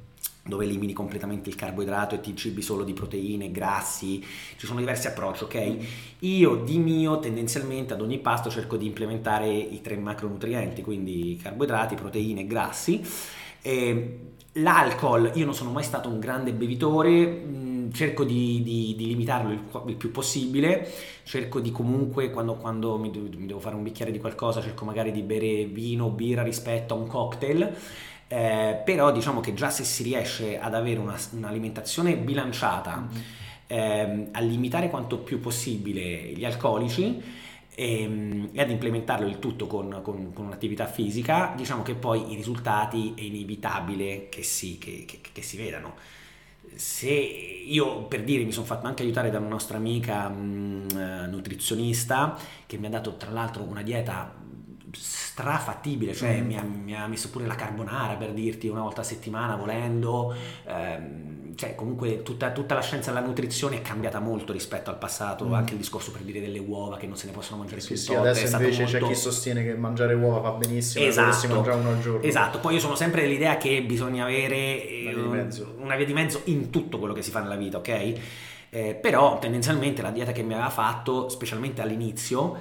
dove elimini completamente il carboidrato e ti cibi solo di proteine, grassi, ci sono diversi approcci, ok? Io di mio tendenzialmente ad ogni pasto cerco di implementare i tre macronutrienti, quindi carboidrati, proteine e grassi. E l'alcol, io non sono mai stato un grande bevitore, mm, cerco di, di, di limitarlo il, il, più possibile, cerco di comunque quando, quando mi, mi devo fare un bicchiere di qualcosa, cerco magari di bere vino o birra rispetto a un cocktail eh, però diciamo che già se si riesce ad avere una, un'alimentazione bilanciata, mm-hmm. ehm, a limitare quanto più possibile gli alcolici e, ehm, e ad implementarlo il tutto con, con, con, un'attività fisica, diciamo che poi i risultati è inevitabile che si, che, che, che si vedano se io per dire mi sono fatto anche aiutare da una nostra amica mh, mm, nutrizionista che mi ha dato tra l'altro una dieta strafattibile, cioè mm. mi, ha, mi, ha, messo pure la carbonara per dirti una volta a settimana volendo, ehm, cioè comunque tutta, tutta, la scienza della nutrizione è cambiata molto rispetto al passato, mm. anche il discorso per dire delle uova che non se ne possoano mangiare sì, più sì, adesso invece molto... c'è chi sostiene che mangiare uova va benissimo esatto, mangiare uno al giorno. Esatto, poi io sono sempre dell'idea che bisogna avere una via, di una via di mezzo in tutto quello che si fa nella vita, ok? Eh, però tendenzialmente la dieta che mi aveva fatto, specialmente all'inizio,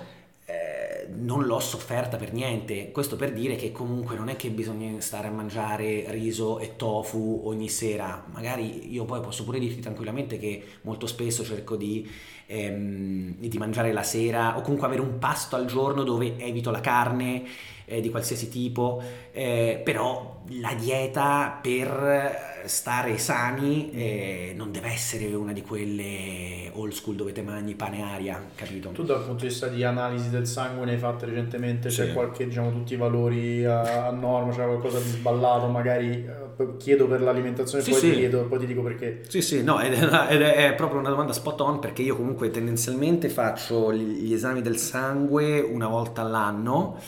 non l'ho sofferta per niente. Questo per dire che comunque non è che bisogna stare a mangiare riso e tofu ogni sera. Magari io poi posso pure dirti tranquillamente che molto spesso cerco di, ehm, di mangiare la sera o comunque avere un pasto al giorno dove evito la carne eh, di qualsiasi tipo, eh, però la dieta per stare sani eh, non deve essere una di quelle old school dove te mangi pane e aria, capito? Tu dal punto di vista di analisi del sangue ne hai fatte recentemente, sì. c'è qualche, diciamo, tutti i valori a, a norma, c'è qualcosa di sballato, magari eh, chiedo per l'alimentazione, sì, poi sì. ti chiedo, poi ti dico perché. Sì, sì, no, ed è, ed è, proprio una domanda spot on perché io comunque tendenzialmente faccio gli esami del sangue una volta all'anno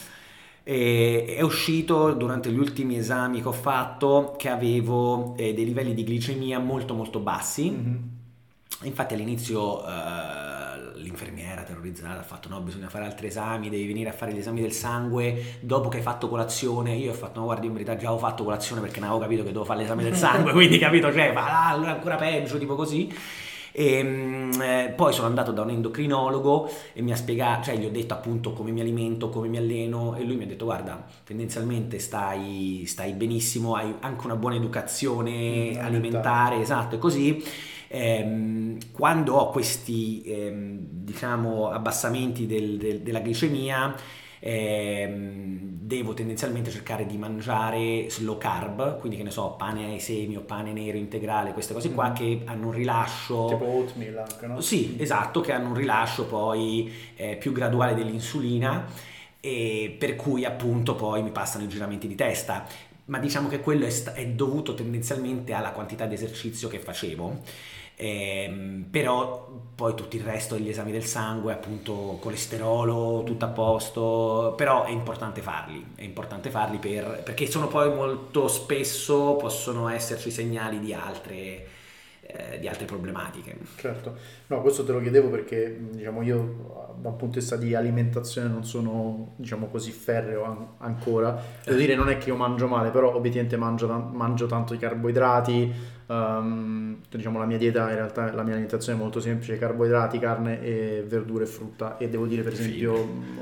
e è uscito durante gli ultimi esami che ho fatto che avevo eh, dei livelli di glicemia molto molto bassi. Mm-hmm. Infatti all'inizio eh, l'infermiera terrorizzata ha fatto no, bisogna fare altri esami, devi venire a fare gli esami del sangue dopo che hai fatto colazione. Io ho fatto no guardi in verità già ho fatto colazione perché non avevo capito che dovevo fare l'esame del sangue, quindi capito, cioè, ma allora ancora peggio, tipo così. E, ehm, eh, poi sono andato da un endocrinologo e mi ha spiegato, cioè gli ho detto appunto come mi alimento, come mi alleno e lui mi ha detto guarda, tendenzialmente stai, stai benissimo, hai anche una buona educazione mm, alimentare, esatto, e così. Eh, quando ho questi eh, diciamo abbassamenti del, del, della glicemia eh, devo tendenzialmente cercare di mangiare slow carb, quindi che ne so, pane ai semi o pane nero integrale, queste cose qua mm. che hanno un rilascio... Tipo oatmeal anche, no? Sì, esatto, che hanno un rilascio poi eh, più graduale dell'insulina e per cui appunto poi mi passano i giramenti di testa ma diciamo che quello è, sta- è dovuto tendenzialmente alla quantità di esercizio che facevo. Ehm, però poi tutto il resto degli esami del sangue, appunto colesterolo, tutto a posto, però è importante farli, è importante farli per, perché sono poi molto spesso possono esserci segnali di altre, eh, di altre problematiche. Certo, no, questo te lo chiedevo perché diciamo, io da un punto di vista di alimentazione non sono diciamo, così ferreo an- ancora. Devo dire, non è che io mangio male, però obiettivamente mangio, mangio tanto i carboidrati. Um, diciamo la mia dieta in realtà la mia alimentazione è molto semplice carboidrati, carne e verdure e frutta e devo dire per esempio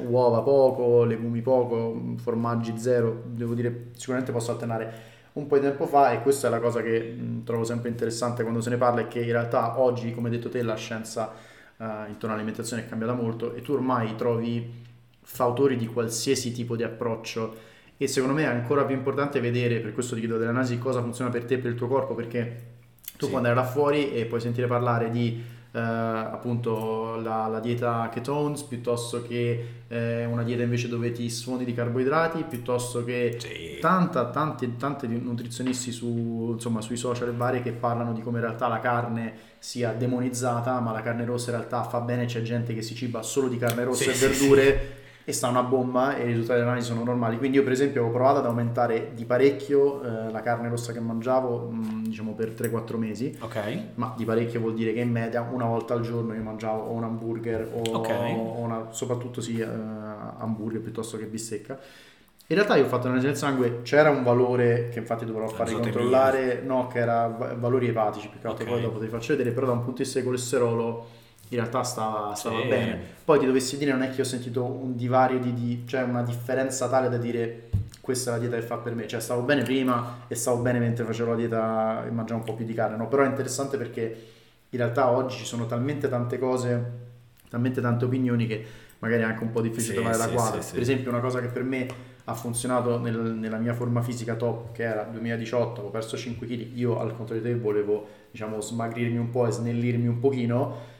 uova poco, legumi poco, formaggi zero devo dire sicuramente posso alternare un po' di tempo fa e questa è la cosa che mh, trovo sempre interessante quando se ne parla è che in realtà oggi, come hai detto te, la scienza uh, intorno all'alimentazione è cambiata molto e tu ormai trovi fautori di qualsiasi tipo di approccio e secondo me è ancora più importante vedere, per questo ti chiedo dell'analisi, cosa funziona per te e per il tuo corpo perché tu sì. puoi andare là fuori e puoi sentire parlare di eh, appunto la, la, dieta ketones piuttosto che eh, una dieta invece dove ti sfondi di carboidrati piuttosto che sì. tanta, tanti, tanti nutrizionisti su, insomma, sui social varie che parlano di come in realtà la carne sia demonizzata ma la carne rossa in realtà fa bene c'è gente che si ciba solo di carne rossa sì, e verdure e sta una bomba e i risultati dell'analisi sono normali. Quindi io per esempio ho provato ad aumentare di parecchio eh, la carne rossa che mangiavo, mh, mm, diciamo per 3-4 mesi. Ok. Ma di parecchio vuol dire che in media una volta al giorno io mangiavo o un hamburger o, okay. o una, soprattutto sì, eh, hamburger piuttosto che bistecca. In realtà io ho fatto l'analisi del sangue, c'era un valore che infatti dovrò fare controllare, no, che era valori epatici, più che altro okay. poi dopo ti faccio vedere, però da un punto di vista di colesterolo in realtà stava, stava sì. bene. Poi ti dovessi dire, non è che ho sentito un divario di, di, cioè una differenza tale da dire questa è la dieta che fa per me, cioè stavo bene prima e stavo bene mentre facevo la dieta e mangiavo un po' più di carne, no? Però è interessante perché in realtà oggi ci sono talmente tante cose, talmente tante opinioni che magari è anche un po' difficile sì, trovare la quadra. Sì, per esempio una cosa che per me ha funzionato nel, nella mia forma fisica top che era 2018, ho perso 5 kg, io al contrario di te volevo diciamo smagrirmi un po' e snellirmi un pochino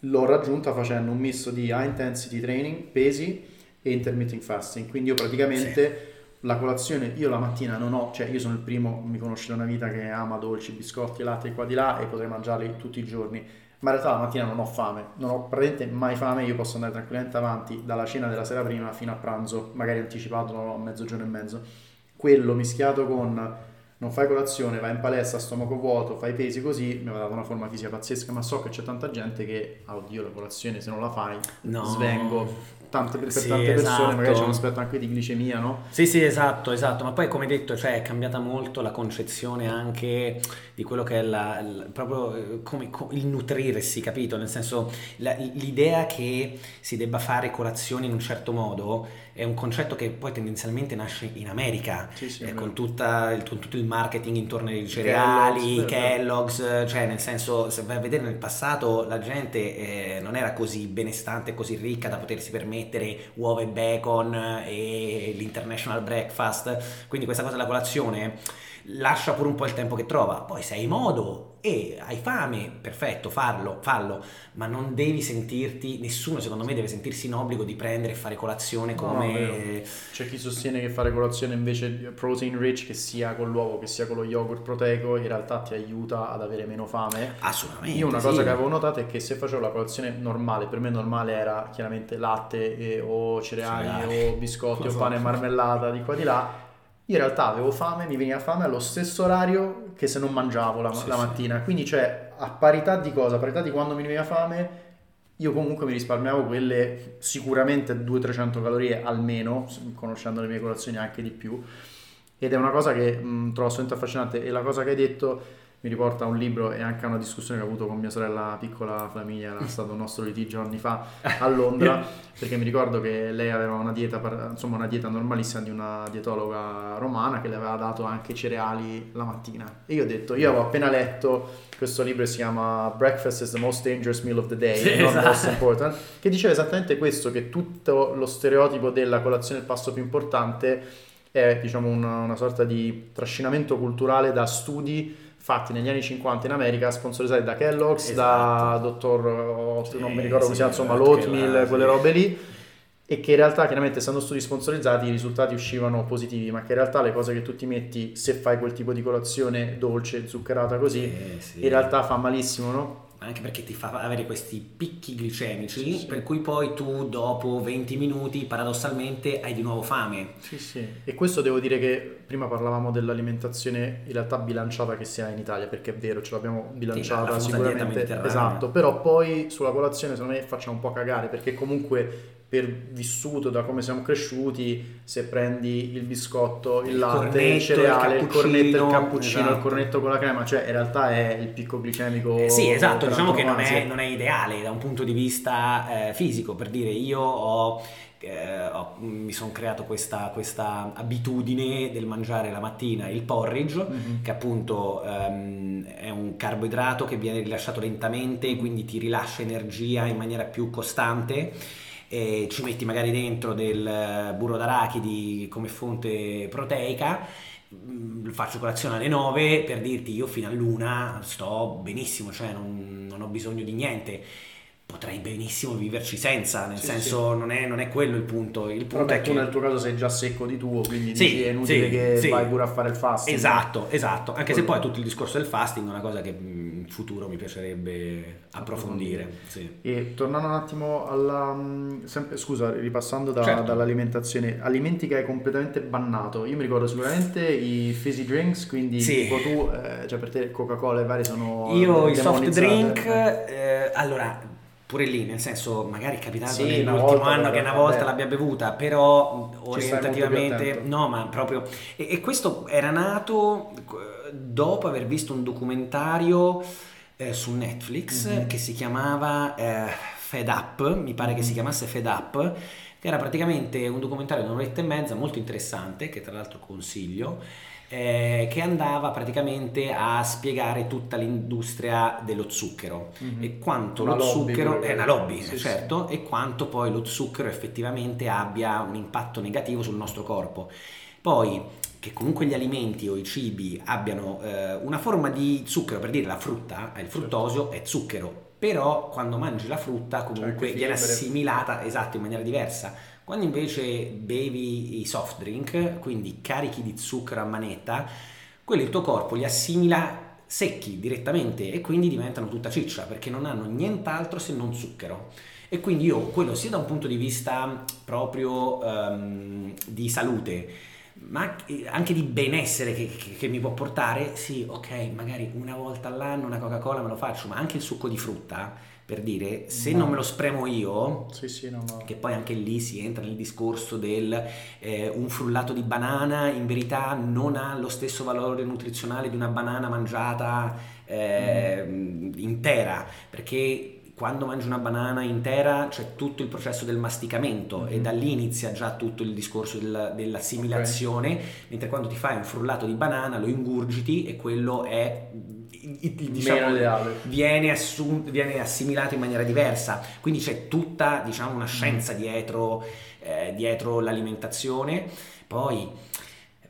l'ho raggiunta facendo un misto di high intensity training, pesi e intermittent fasting. Quindi io praticamente sì. la colazione, io la mattina non ho, cioè io sono il primo, mi conosce da una vita che ama dolci, biscotti, latte qua di là e potrei mangiarli tutti i giorni. Ma in realtà la mattina non ho fame, non ho praticamente mai fame, io posso andare tranquillamente avanti dalla cena della sera prima fino a pranzo, magari anticipato a mezzogiorno e mezzo. Quello mischiato con non fai colazione, vai in palestra a stomaco vuoto, fai pesi così, mi ha dato una forma fisica pazzesca, ma so che c'è tanta gente che, ah, oddio, la colazione se non la fai, no. svengo. Tante, per sì, tante persone esatto. magari c'è un aspetto anche di glicemia, no? Sì, sì, esatto, esatto, ma poi come detto, cioè, è cambiata molto la concezione anche di quello che è la, la, proprio eh, come, il nutrirsi, capito? Nel senso, la, l'idea che si debba fare colazione in un certo modo è un concetto che poi tendenzialmente nasce in America, sì, sì, eh, con, tutta il, con, tutto il marketing intorno ai cereali, Kellogg's, Kellogg's, cioè nel senso se vai a vedere nel passato la gente eh, non era così benestante, così ricca da potersi permettere uova e bacon e l'international breakfast, quindi questa cosa della colazione lascia pure un po' il tempo che trova, poi se hai modo e hai fame, perfetto, farlo, fallo, ma non devi sentirti, nessuno secondo me deve sentirsi in obbligo di prendere e fare colazione come... No, C'è chi sostiene che fare colazione invece protein rich, che sia con l'uovo, che sia con lo yogurt proteico, in realtà ti aiuta ad avere meno fame. Assolutamente. Io una cosa che avevo notato è che se facevo la colazione normale, per me normale era chiaramente latte e, o cereali, cereali o biscotti o pane e marmellata di qua di là, io in realtà avevo fame, mi veniva fame allo stesso orario che se non mangiavo la, sì, la mattina. Sì. Quindi, cioè, a parità di cosa? A parità di quando mi veniva fame, io comunque mi risparmiavo quelle sicuramente 200-300 calorie almeno, conoscendo le mie colazioni anche di più. Ed è una cosa che mh, trovo assolutamente affascinante. E la cosa che hai detto mi riporta a un libro e anche a una discussione che ho avuto con mia sorella piccola Flaminia, era stato un nostro litigio anni fa a Londra, perché mi ricordo che lei aveva una dieta, insomma una dieta normalissima di una dietologa romana che le aveva dato anche cereali la mattina. E io ho detto, io avevo appena letto questo libro che si chiama Breakfast is the most dangerous meal of the day, sì, not esatto. most important, che diceva esattamente questo, che tutto lo stereotipo della colazione, il pasto più importante, è diciamo una, una sorta di trascinamento culturale da studi fatti negli anni 50 in America, sponsorizzati da Kellogg's, esatto. da Dottor, sì, non mi ricordo come si chiama, insomma, l'Oatmeal, quelle robe lì. e che in realtà chiaramente essendo studi sponsorizzati i risultati uscivano positivi, ma che in realtà le cose che tu ti metti se fai quel tipo di colazione dolce, zuccherata così, Eh, sì. in realtà fa malissimo, no? Anche perché ti fa avere questi picchi glicemici Sì, sì. per cui poi tu dopo 20 minuti paradossalmente hai di nuovo fame Sì, sì. E questo devo dire che prima parlavamo dell'alimentazione in realtà bilanciata che si ha in Italia, perché è vero, ce l'abbiamo bilanciata dieta sicuramente. Esatto, però poi sulla colazione secondo me facciamo un po' cagare, perché comunque per vissuto da come siamo cresciuti, se prendi il biscotto, il, Il latte, cornetto, il cereale, il il cornetto, il cappuccino, cappuccino, il esatto. cornetto con la crema, cioè in realtà è il picco glicemico. Eh, sì esatto diciamo che non è, non è ideale da un punto di vista eh, fisico per dire io ho eh, ho- mi sono creato questa, questa abitudine del mangiare la mattina il porridge Mhm. che appunto ehm, è un carboidrato che viene rilasciato lentamente, quindi ti rilascia energia in maniera più costante. E ci metti magari dentro del eh, burro d'arachidi come fonte proteica. mm, Faccio colazione alle 9 per dirti io fino all'una sto benissimo, cioè non, non ho bisogno di niente. Potrei benissimo viverci senza, nel Sì, senso Non, è, non è quello il punto. Il Però punto beh, è tu che nel tuo caso sei già secco di tuo, quindi Sì, dici è inutile sì, che sì. vai pure a fare il fasting. Esatto, esatto. Anche se Quello- poi tutto il discorso del fasting è una cosa che mh, in futuro mi piacerebbe approfondire. Sì. E tornando un attimo alla... mh, sempre- scusa, ripassando da- Certo. dall'alimentazione, alimenti che hai completamente bannato. Io mi ricordo sicuramente i fizzy drinks, quindi Sì. tipo tu, eh, cioè per te Coca-Cola e vari sono... Io i soft drink, eh, allora pure lì, nel senso, magari è capitato Sì, nell'ultimo anno che una volta l'abbia bevuta, però orientativamente no, ma proprio e, e questo era nato eh, dopo aver visto un documentario eh, su Netflix Mhm. che si chiamava eh, Fed Up, mi pare che si chiamasse Fed Up, che era praticamente un documentario di un'oretta e mezza molto interessante, che tra l'altro consiglio, eh, che andava praticamente a spiegare tutta l'industria dello zucchero Mhm. e quanto Una lo lobby zucchero è una lobby, Sì, sì. certo, e quanto poi lo zucchero effettivamente abbia un impatto negativo sul nostro corpo. Poi che comunque gli alimenti o i cibi abbiano eh, una forma di zucchero, per dire la frutta, eh, il Certo. fruttosio è zucchero, però quando mangi la frutta comunque viene assimilata esatto in maniera diversa. Quando invece bevi i soft drink, quindi carichi di zucchero a manetta, quelli il tuo corpo li assimila secchi direttamente e quindi diventano tutta ciccia perché non hanno nient'altro se non zucchero. E quindi io quello sia da un punto di vista proprio ehm, di salute, ma anche di benessere che, che- che mi può portare, sì, ok, magari una volta all'anno una Coca-Cola me lo faccio, ma anche il succo di frutta, per dire, se No. non me lo spremo io, Sì, sì, no, no. che poi anche lì si entra nel discorso del eh, un frullato di banana in verità non ha lo stesso valore nutrizionale di una banana mangiata eh, intera, perché quando mangi una banana intera c'è tutto il processo del masticamento e Mhm. da lì inizia già tutto il discorso del- dell'assimilazione, mentre quando ti fai un frullato di banana lo ingurgiti e quello è diciamo, viene, assum- viene assimilato in maniera diversa. Quindi c'è tutta, diciamo, una scienza Mm. dietro, eh, dietro l'alimentazione. Poi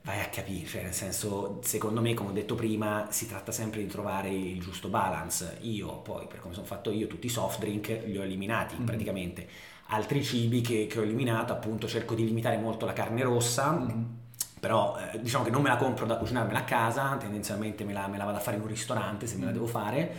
vai a capire, cioè nel senso, secondo me, come ho detto prima, si tratta sempre di trovare il giusto balance. Io poi, per come sono fatto io, tutti i soft drink li ho eliminati Mm. praticamente. Altri cibi che, che ho eliminato, appunto, cerco di limitare molto la carne rossa. Mhm. Però eh, diciamo che non me la compro da cucinarmela a casa, tendenzialmente me la, me la vado a fare in un ristorante se me la devo fare.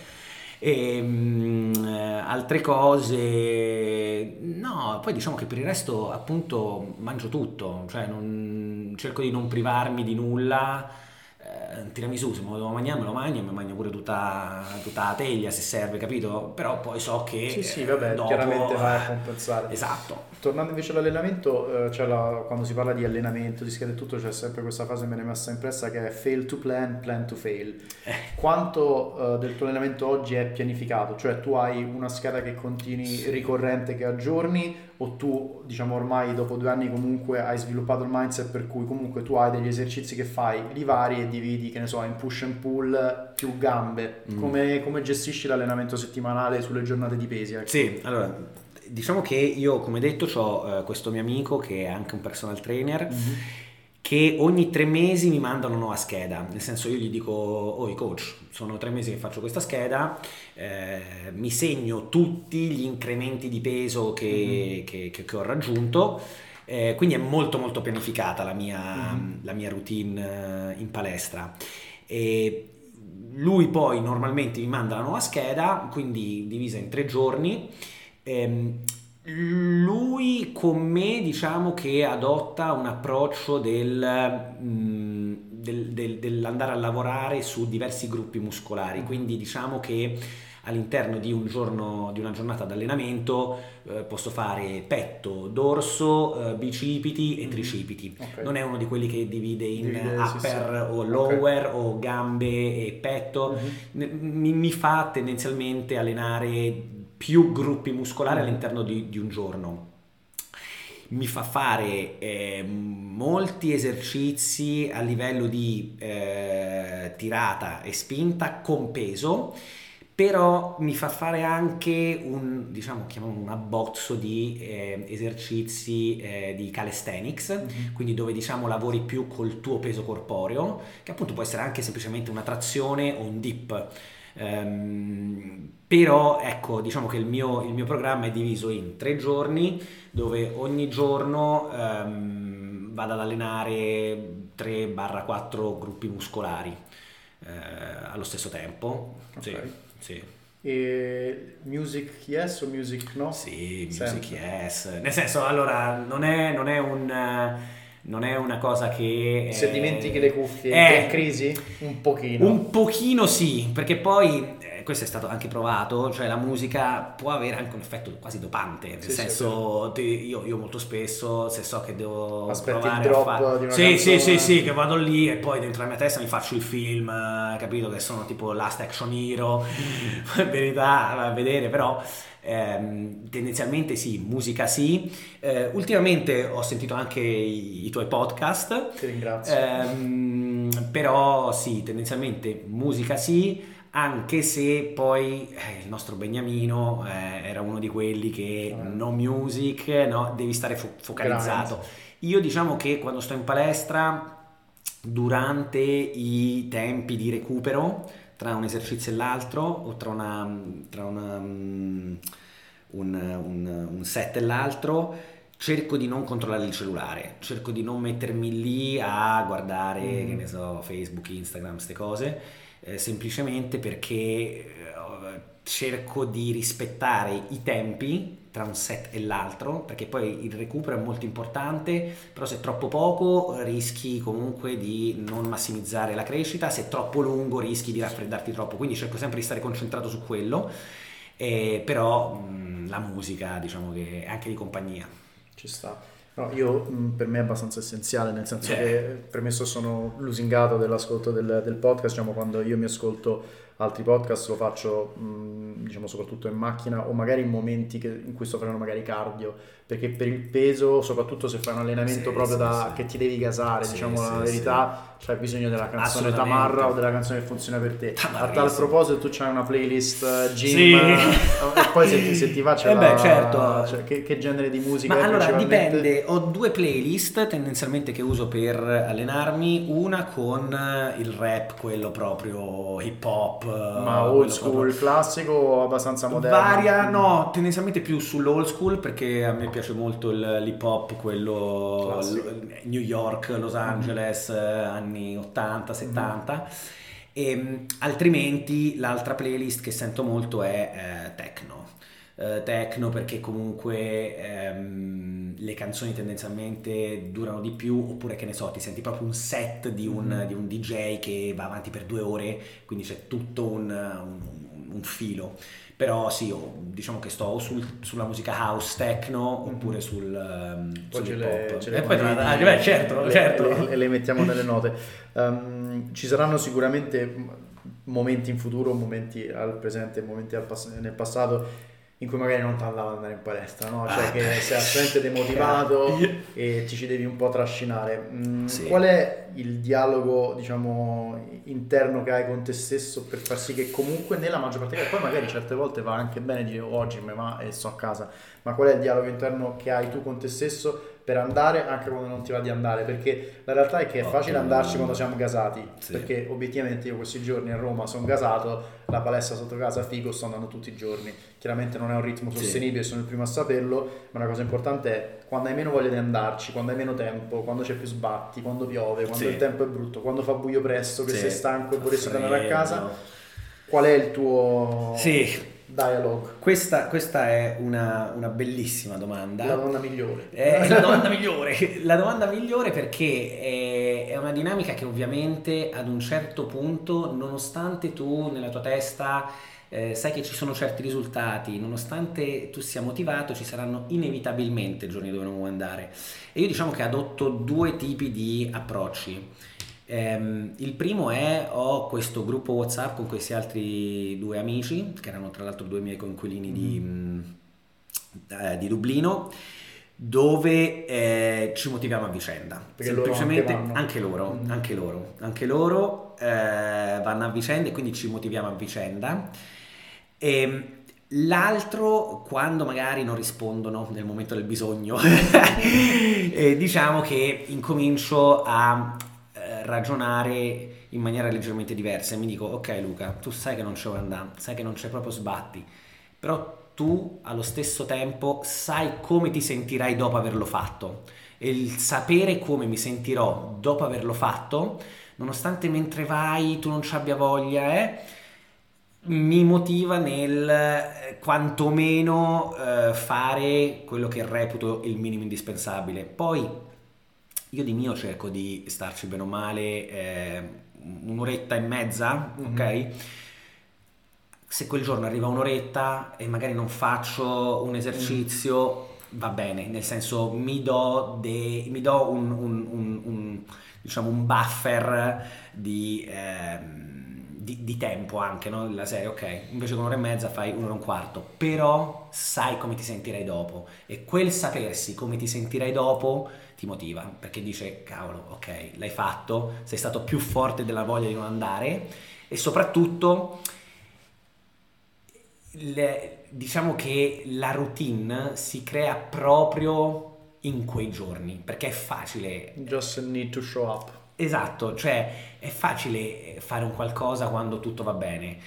E, mm, eh, altre cose, no, poi diciamo che per il resto appunto mangio tutto, cioè non- cerco di non privarmi di nulla. Eh, tiramisù, se me lo devo mangiare me lo mangio mi mangio pure tutta, tutta la teglia se serve, capito? Però poi so che Sì, sì, eh, vabbè, dopo- chiaramente vai a compensare. Esatto. Tornando invece all'allenamento, eh, c'è la- quando si parla di allenamento, di scheda e tutto, c'è sempre questa frase che mi è rimasta impressa che è fail to plan, plan to fail. Eh. Quanto eh, del tuo allenamento oggi è pianificato? Cioè tu hai una scheda che continui ricorrente che aggiorni o tu diciamo ormai dopo due anni comunque hai sviluppato il mindset per cui comunque tu hai degli esercizi che fai, li vari e dividi, che ne so, in push and pull più gambe. Mm. Come, come gestisci l'allenamento settimanale sulle giornate di pesi? ecco? Sì, allora, diciamo che io, come detto, ho questo mio amico che è anche un personal trainer Mhm. Che ogni tre mesi mi mandano una nuova scheda, nel senso io gli dico, oh coach, sono tre mesi che faccio questa scheda, eh, mi segno tutti gli incrementi di peso che, mm-hmm. che, che, che ho raggiunto, eh, quindi è molto molto pianificata la mia, mm-hmm. la mia routine eh, in palestra. E lui poi normalmente mi manda la nuova scheda, quindi divisa in tre giorni. Ehm, lui con me diciamo che adotta un approccio del, mm, del, del, dell'andare a lavorare su diversi gruppi muscolari, quindi diciamo che all'interno di, un giorno, di una giornata d'allenamento eh, posso fare petto, dorso, eh, bicipiti e mm-hmm. tricipiti. Okay. Non è uno di quelli che divide in divide, upper sì, sì. o lower okay. o gambe e petto. Mm-hmm. Mi, mi, fa tendenzialmente allenare più gruppi muscolari all'interno di, di un giorno mi fa fare eh, molti esercizi a livello di eh, tirata e spinta con peso però mi fa fare anche un, diciamo, chiamiamolo un abbozzo di eh, esercizi eh, di calisthenics, mm-hmm. quindi dove diciamo lavori più col tuo peso corporeo, che appunto può essere anche semplicemente una trazione o un dip. Um, però ecco, diciamo che il mio, il mio, programma è diviso in tre giorni dove ogni giorno um, vado ad allenare 3-4 gruppi muscolari uh, allo stesso tempo. Okay. Sì, sì. E music yes o music no? Sì, music Sempre. yes. Nel senso, allora, non è, non è un non è una cosa che... Se dimentichi le cuffie è in crisi? Un pochino. Un pochino sì, perché poi questo è stato anche provato, cioè la musica può avere anche un effetto quasi dopante, nel sì, senso sì, sì. Io, io, molto spesso se so che devo Aspetti provare il drop a fare... di una sì, sì, sì, sì, che vado lì e poi dentro la mia testa mi faccio il film, capito, che sono tipo Last Action Hero, in verità a vedere, però... Eh, tendenzialmente sì, musica sì. Eh, ultimamente ho sentito anche i, i tuoi podcast. Ti ringrazio. Eh, però sì, tendenzialmente musica sì anche se poi eh, il nostro Beniamino eh, era uno di quelli che eh. no music, no, devi stare fo- focalizzato. Grande. Io diciamo che quando sto in palestra, durante i tempi di recupero, tra un esercizio e l'altro, o tra, una, tra una, um, un, un, un set e l'altro, cerco di non controllare il cellulare, cerco di non mettermi lì a guardare, mm. che ne so, Facebook, Instagram, queste cose eh, semplicemente perché eh, cerco di rispettare i tempi tra un set e l'altro, perché poi il recupero è molto importante, però se è troppo poco rischi comunque di non massimizzare la crescita, se è troppo lungo rischi di raffreddarti troppo, quindi cerco sempre di stare concentrato su quello, eh, però mh, la musica diciamo che è anche di compagnia. Ci sta. No, io mm, per me è abbastanza essenziale, nel senso che premesso sono lusingato dell'ascolto del, del podcast, diciamo quando io mi ascolto altri podcast lo faccio mh, diciamo soprattutto in macchina o magari in momenti che, in cui sto facendo magari cardio perché per il peso soprattutto se fai un allenamento sì, proprio sì, da, che ti devi gasare diciamo la verità c'hai bisogno della canzone Tamarra o della canzone che funziona per te. A tal proposito tu c'hai una playlist uh, gym e poi se ti, se ti va c'è eh beh, certo. cioè, che, che, genere di musica ma allora dipende. Ho due playlist tendenzialmente che uso per allenarmi. Una con il rap quello proprio hip hop ma old school, proprio... classico o abbastanza moderno? Varia, no, tendenzialmente più sull'old school perché a me piace molto l'hip hop, quello New York, Los Angeles, mm-hmm. anni 80, 70. Mm-hmm. E, altrimenti l'altra playlist che sento molto è eh, techno. Uh, techno perché comunque um, le canzoni tendenzialmente durano di più oppure che ne so ti senti proprio un set di un, mm. di un DJ che va avanti per due ore quindi c'è tutto un, un, un filo però sì, diciamo che sto sul, sulla musica house, techno mm. oppure sul, um, poi sul le, le e poi tra, beh, certo, le, certo. Le, le, mettiamo nelle note. Um, ci saranno sicuramente momenti in futuro, momenti al presente, momenti al pass- nel passato in cui magari non ti andava ad andare in palestra, no? Cioè ah, che sei assolutamente demotivato e ti ci devi un po' trascinare. Mm, sì. Qual è il dialogo, diciamo, interno che hai con te stesso per far sì che comunque nella maggior parte dei casi, poi magari certe volte va anche bene dire oh, oggi me va e sto a casa, ma qual è il dialogo interno che hai tu con te stesso per andare anche quando non ti va di andare? Perché la realtà è che è facile andarci quando siamo gasati, sì. perché obiettivamente io questi giorni a Roma sono gasato, la palestra sotto casa figo, sto andando tutti i giorni. Chiaramente non è un ritmo sostenibile, sì. sono il primo a saperlo, ma la cosa importante è quando hai meno voglia di andarci, quando hai meno tempo, quando c'è più sbatti, quando piove, quando sì. il tempo è brutto, quando fa buio presto, che sei stanco e vorresti tornare a casa, qual è il tuo... Sì Dialogue. Questa, questa è una, una, bellissima domanda. La domanda migliore. È la domanda migliore. La domanda migliore perché è, è, una dinamica che ovviamente ad un certo punto, nonostante tu nella tua testa eh, sai che ci sono certi risultati, nonostante tu sia motivato, ci saranno inevitabilmente giorni dove non vuoi andare. E io diciamo che adotto due tipi di approcci. Um, il primo è ho questo gruppo WhatsApp con questi altri due amici, che erano tra l'altro due miei coinquilini di, mm. eh, di Dublino, dove eh, ci motiviamo a vicenda. Perché Semplicemente loro anche, anche, loro, mm. anche loro, anche loro eh, vanno a vicenda e quindi ci motiviamo a vicenda. E, ehm, L'altro, quando magari non rispondono nel momento del bisogno, eh, diciamo che incomincio a ragionare in maniera leggermente diversa e mi dico ok Luca, tu sai che non c'è andare, sai che non c'è proprio sbatti, però tu allo stesso tempo sai come ti sentirai dopo averlo fatto. E il sapere come mi sentirò dopo averlo fatto, nonostante mentre vai tu non ci abbia voglia, eh, mi motiva nel eh, quantomeno eh, fare quello che reputo il minimo indispensabile. Poi io di mio cerco di starci bene o male eh, un'oretta e mezza, mm-hmm. ok? Se quel giorno arriva un'oretta e magari non faccio un esercizio, mm. va bene, nel senso mi do, de, mi do un, un, un, un, diciamo un buffer di... Eh, di, di, tempo anche, no? La serie, ok, invece con un'ora e mezza fai un'ora e un quarto, però sai come ti sentirai dopo e quel sapersi come ti sentirai dopo ti motiva, perché dice, cavolo, ok, l'hai fatto, sei stato più forte della voglia di non andare e soprattutto le, diciamo che la routine si crea proprio in quei giorni, perché è facile. Just need to show up. Esatto, cioè è facile fare un qualcosa quando tutto va bene.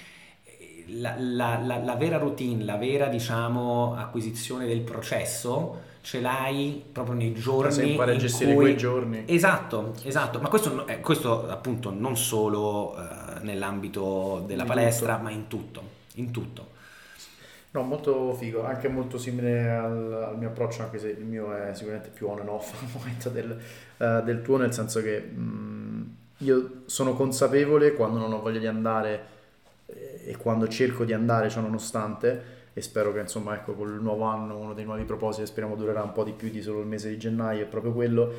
La, la, la, la vera routine, la vera diciamo acquisizione del processo ce l'hai proprio nei giorni. Se impari a gestire cui... quei giorni. Esatto, esatto. Ma questo, eh, questo appunto non solo eh, nell'ambito della in palestra, tutto. ma in tutto. In tutto. No, molto figo, anche molto simile al, al, mio approccio, anche se il mio è sicuramente più on and off al momento del, uh, del tuo, nel senso che mh, mm, io sono consapevole quando non ho voglia di andare eh, e quando cerco di andare, ciò nonostante, e spero che insomma ecco il nuovo anno uno dei nuovi propositi speriamo durerà un po' di più di solo il mese di gennaio è proprio quello.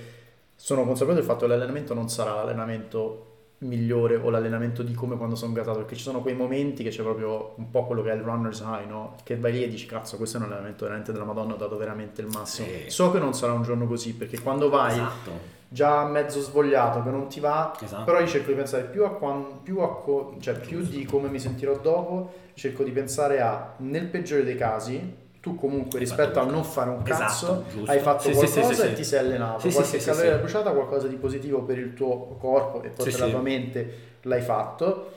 Sono consapevole del fatto che l'allenamento non sarà l'allenamento migliore o l'allenamento di come quando sono gasato perché ci sono quei momenti che c'è proprio un po' quello che è il runner's high no? che vai lì e dici cazzo questo è un allenamento veramente della madonna ho dato veramente il massimo sì. so che non sarà un giorno così perché quando vai esatto già mezzo svogliato che non ti va, esatto. però io cerco di pensare più a, quando, più, a co- cioè più di come mi sentirò dopo, cerco di pensare a nel peggiore dei casi tu comunque rispetto a non fare un cazzo esatto, hai fatto sì, qualcosa sì, sì, e ti sei allenato. Qualche caloria bruciata qualcosa di positivo per il tuo corpo e poi per la tua mente l'hai fatto.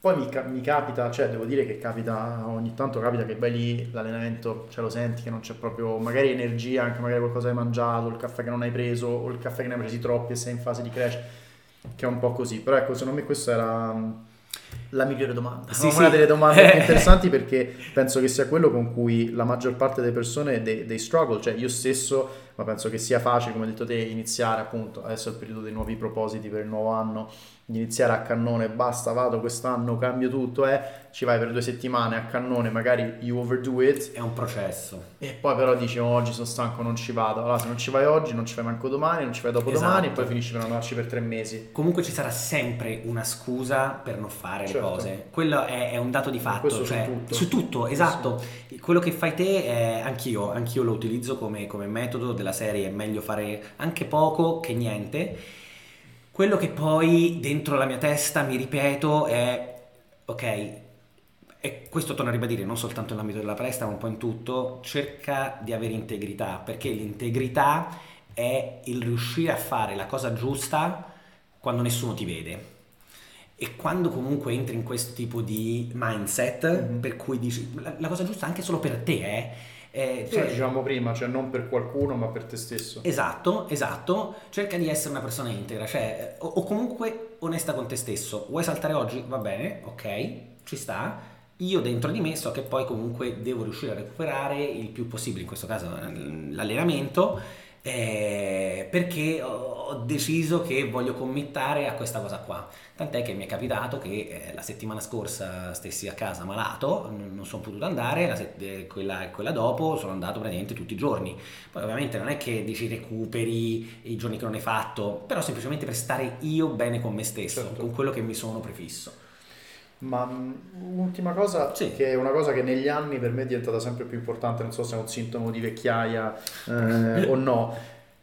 Poi mi, mi, capita, cioè devo dire che capita, ogni tanto capita che vai lì, l'allenamento, cioè lo senti che non c'è proprio, magari energia, anche magari qualcosa hai mangiato, il caffè che non hai preso, o il caffè che ne hai presi troppi e sei in fase di crash, che è un po' così. Però ecco, secondo me questa era la migliore domanda. Sì, una sì. delle domande più interessanti perché penso che sia quello con cui la maggior parte delle persone dei, dei struggle, cioè io stesso, ma penso che sia facile, come hai detto te, iniziare appunto, adesso è il periodo dei nuovi propositi per il nuovo anno, iniziare a cannone, basta, vado quest'anno, cambio tutto, eh, ci vai per due settimane a cannone, magari you overdo it. È un processo. E poi però dici oh, oggi sono stanco, non ci vado. Allora se non ci vai oggi, non ci vai manco domani, non ci vai dopodomani esatto. e poi finisci per andarci per tre mesi. Comunque ci sarà sempre una scusa per non fare certo. le cose. Quello è, è, un dato di fatto. Cioè, su tutto. Su tutto, esatto. Sì. Quello che fai te, è, anch'io, anch'io lo utilizzo come, come metodo della serie, è meglio fare anche poco che niente Quello che poi dentro la mia testa mi ripeto è, ok, e questo torno a ribadire non soltanto nell'ambito della palestra ma un po' in tutto, cerca di avere integrità, perché l'integrità è il riuscire a fare la cosa giusta quando nessuno ti vede. E quando comunque entri in questo tipo di mindset, mm-hmm. per cui dici la, la, cosa giusta anche solo per te è eh, eh, cioè, diciamo prima, cioè non per qualcuno ma per te stesso. Esatto, esatto. Cerca di essere una persona integra, cioè, o, o, comunque onesta con te stesso. Vuoi saltare oggi? Va bene, ok, ci sta. Io dentro di me so che poi comunque devo riuscire a recuperare il più possibile, in questo caso l'allenamento eh, perché ho deciso che voglio committare a questa cosa qua. Tant'è che mi è capitato che eh, la settimana scorsa stessi a casa malato, non sono potuto andare, set- eh, quella, quella, dopo sono andato praticamente tutti i giorni. Poi ovviamente non è che dici recuperi i giorni che non hai fatto, però semplicemente per stare io bene con me stesso, certo. con quello che mi sono prefisso. Ma un'ultima cosa, sì. che è una cosa che negli anni per me è diventata sempre più importante, non so se è un sintomo di vecchiaia eh, o no,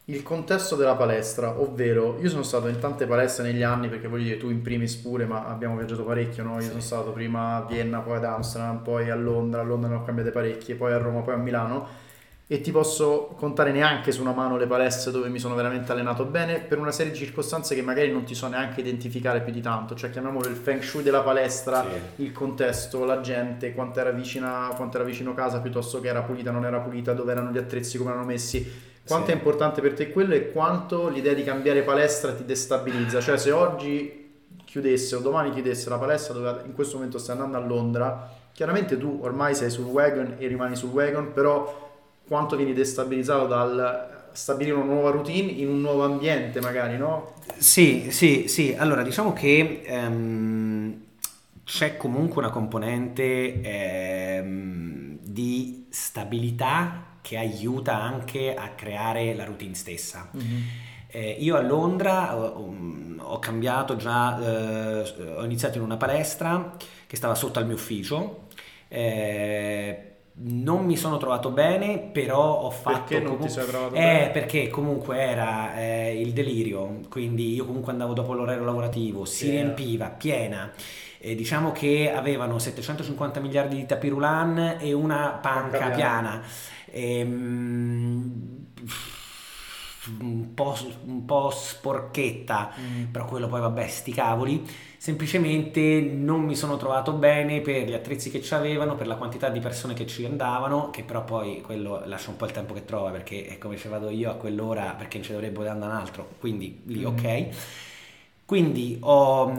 il contesto della palestra, ovvero io sono stato in tante palestre negli anni, perché voglio dire tu in primis pure, ma abbiamo viaggiato parecchio, no? Io sì. sono stato prima a Vienna, poi ad Amsterdam, poi a Londra, a Londra ne ho cambiate parecchie, poi a Roma, poi a Milano e ti posso contare neanche su una mano le palestre dove mi sono veramente allenato bene per una serie di circostanze che magari non ti so neanche identificare più di tanto, cioè chiamiamolo il feng shui della palestra, sì. il contesto, la gente, quanto era, vicina, quanto era vicino casa piuttosto che era pulita, non era pulita, dove erano gli attrezzi, come erano messi. Quanto sì. è importante per te quello e quanto l'idea di cambiare palestra ti destabilizza? Cioè se oggi chiudesse o domani chiudesse la palestra dove in questo momento stai andando a Londra, chiaramente tu ormai sei sul wagon e rimani sul wagon, però quanto vieni destabilizzato dal stabilire una nuova routine in un nuovo ambiente magari, no? Sì, sì, sì. Allora, diciamo che um, c'è comunque una componente um, di stabilità che aiuta anche a creare la routine stessa. Mm-hmm. Eh, io a Londra ho, ho cambiato già, eh, ho iniziato in una palestra che stava sotto al mio ufficio. Eh, non mi sono trovato bene, però ho fatto... Perché non comunque... ti sei trovato eh, bene? Perché comunque era eh, il delirio, quindi io comunque andavo dopo l'orario lavorativo, si yeah. riempiva, piena. E diciamo che avevano 750 miliardi di tapirulan e una panca, panca piana. E, um, un po', un po sporchetta, mm. però quello poi vabbè, sti cavoli semplicemente non mi sono trovato bene per gli attrezzi che ci avevano, per la quantità di persone che ci andavano, che però poi quello lascia un po' il tempo che trova perché è come ci vado io a quell'ora perché ci dovrebbe andare un altro, quindi lì mm. ok. Quindi ho,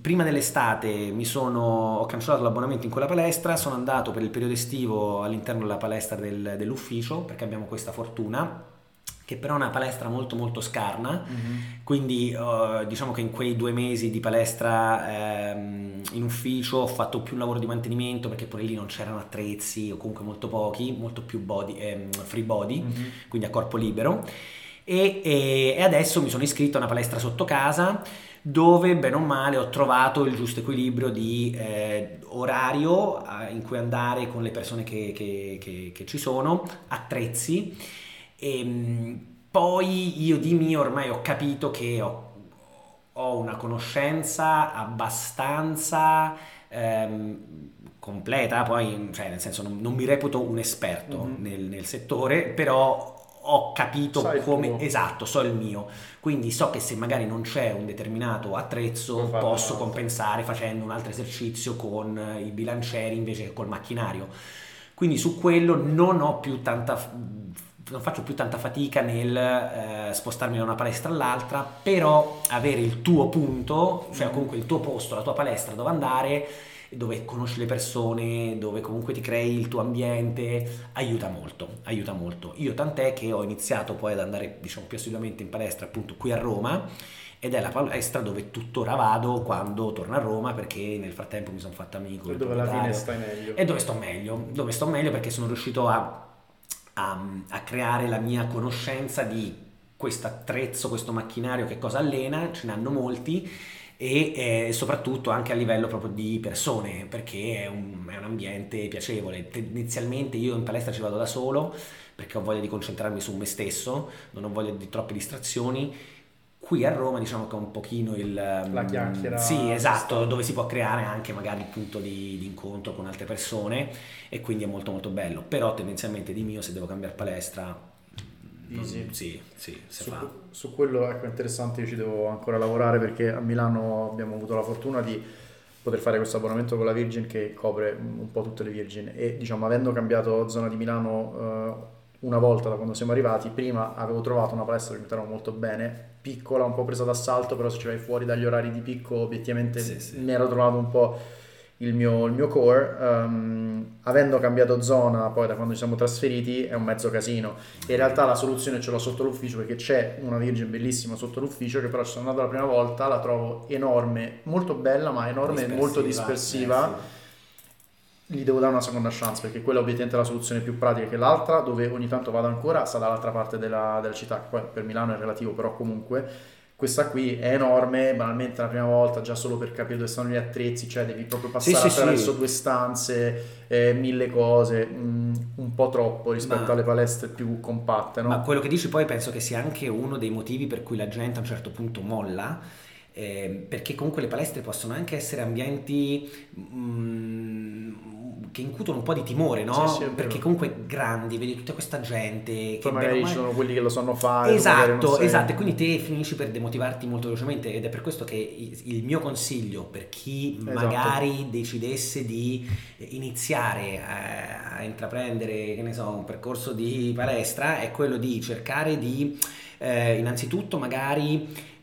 prima dell'estate mi sono, ho cancellato l'abbonamento in quella palestra, sono andato per il periodo estivo all'interno della palestra del, dell'ufficio perché abbiamo questa fortuna che però è una palestra molto molto scarna, mm-hmm. quindi uh, diciamo che in quei due mesi di palestra ehm, in ufficio ho fatto più un lavoro di mantenimento perché pure lì non c'erano attrezzi o comunque molto pochi, molto più body, ehm, free body, mm-hmm. quindi a corpo libero e, e, e adesso mi sono iscritto a una palestra sotto casa dove bene o male ho trovato il giusto equilibrio di eh, orario eh, in cui andare con le persone che, che, che, che ci sono, attrezzi e ehm, poi io di mio ormai ho capito che ho, ho una conoscenza abbastanza ehm, completa, poi cioè nel senso non, non mi reputo un esperto mm-hmm. nel, nel settore, però ho capito Sai come esatto, so il mio. Quindi so che se magari non c'è un determinato attrezzo, posso compensare facendo un altro esercizio con i bilancieri invece che col macchinario. Quindi su quello non ho più tanta non faccio più tanta fatica nel eh, spostarmi da una palestra all'altra, però avere il tuo punto, cioè comunque il tuo posto, la tua palestra dove andare, dove conosci le persone, dove comunque ti crei il tuo ambiente, aiuta molto, aiuta molto. Io tant'è che ho iniziato poi ad andare diciamo più assiduamente in palestra appunto qui a Roma ed è la palestra dove tuttora vado quando torno a Roma perché nel frattempo mi sono fatto amico. E dove alla fine stai meglio. E dove sto meglio, dove sto meglio perché sono riuscito a a, a creare la mia conoscenza di questo attrezzo, questo macchinario, che cosa allena, ce ne hanno molti e eh, soprattutto anche a livello proprio di persone perché è un, è un, ambiente piacevole. Tendenzialmente io in palestra ci vado da solo perché ho voglia di concentrarmi su me stesso non ho voglia di troppe distrazioni Qui a Roma diciamo che è un pochino il... La chiacchiera. Sì, esatto, dove si può creare anche magari il punto di, di, incontro con altre persone e quindi è molto molto bello. Però tendenzialmente di mio se devo cambiare palestra... Easy. Non, sì, sì, si su, fa. Su quello ecco, è interessante, io ci devo ancora lavorare perché a Milano abbiamo avuto la fortuna di poter fare questo abbonamento con la Virgin che copre un po' tutte le Virgin e diciamo avendo cambiato zona di Milano... Uh, una volta da quando siamo arrivati, prima avevo trovato una palestra che mi trovavo molto bene, piccola, un po' presa d'assalto, però se ci vai fuori dagli orari di picco, obiettivamente sì, sì. mi ero trovato un po' il mio, il mio core. Um, avendo cambiato zona poi da quando ci siamo trasferiti è un mezzo casino. in realtà la soluzione ce l'ho sotto l'ufficio perché c'è una Virgin bellissima sotto l'ufficio che però ci sono andato la prima volta, la trovo enorme, molto bella ma enorme e molto dispersiva. Eh, sì gli devo dare una seconda chance perché quella obiettivamente è la soluzione più pratica che l'altra dove ogni tanto vado ancora sta dall'altra parte della, della città poi per Milano è relativo però comunque questa qui è enorme, banalmente la prima volta già solo per capire dove stanno gli attrezzi, cioè devi proprio passare sì, attraverso sì. due stanze, eh, mille cose, mm, un po' troppo rispetto ma, alle palestre più compatte. No? Ma quello che dici poi penso che sia anche uno dei motivi per cui la gente a un certo punto molla, eh, perché comunque le palestre possono anche essere ambienti... Mm, che incutono un po' di timore, no? Sì, sì, Perché comunque grandi, vedi tutta questa gente. Poi magari ci sono quelli che lo sanno fare. Esatto, esatto, e quindi te finisci per demotivarti molto velocemente ed è per questo che il mio consiglio per chi esatto. magari decidesse di iniziare a, a intraprendere, che ne so, un percorso di palestra è quello di cercare di eh, innanzitutto magari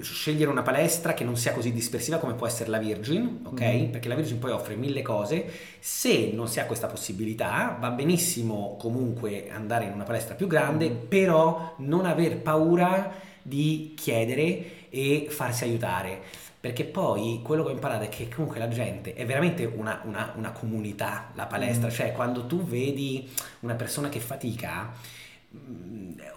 scegliere una palestra che non sia così dispersiva come può essere la Virgin, ok? Mm. Perché la Virgin poi offre mille cose. Se non si ha questa possibilità, va benissimo comunque andare in una palestra più grande, mm. però non aver paura di chiedere e farsi aiutare. Perché poi quello che ho imparato è che comunque la gente è veramente una, una, una comunità, la palestra, mm. cioè quando tu vedi una persona che fatica,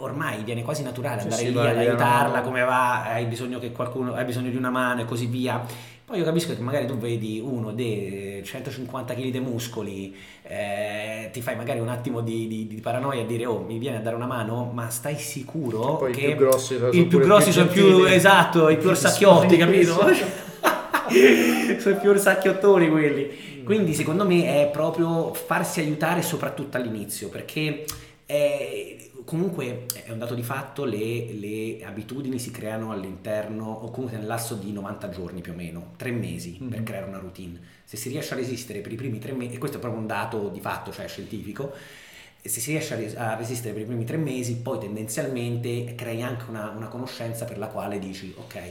ormai viene quasi naturale andare sì, lì ad aiutarla, no. come va, hai bisogno che qualcuno, hai bisogno di una mano e così via. Poi io capisco che magari tu vedi uno dei 150 kg di muscoli, eh, ti fai magari un attimo di, di, di, paranoia a dire oh mi viene a dare una mano, ma stai sicuro che, che i più grossi, i più grossi sono più, esatto, i più orsacchiotti, capito? sono più orsacchiottoni quelli. Mm. Quindi secondo me è proprio farsi aiutare soprattutto all'inizio, perché... È, comunque è un dato di fatto, le, le, abitudini si creano all'interno o comunque nel lasso di 90 giorni più o meno, tre mesi mm-hmm. per creare una routine. Se si riesce a resistere per i primi tre mesi, e questo è proprio un dato di fatto, cioè scientifico, se si riesce a, resistere per i primi tre mesi, poi tendenzialmente crei anche una, una conoscenza per la quale dici ok,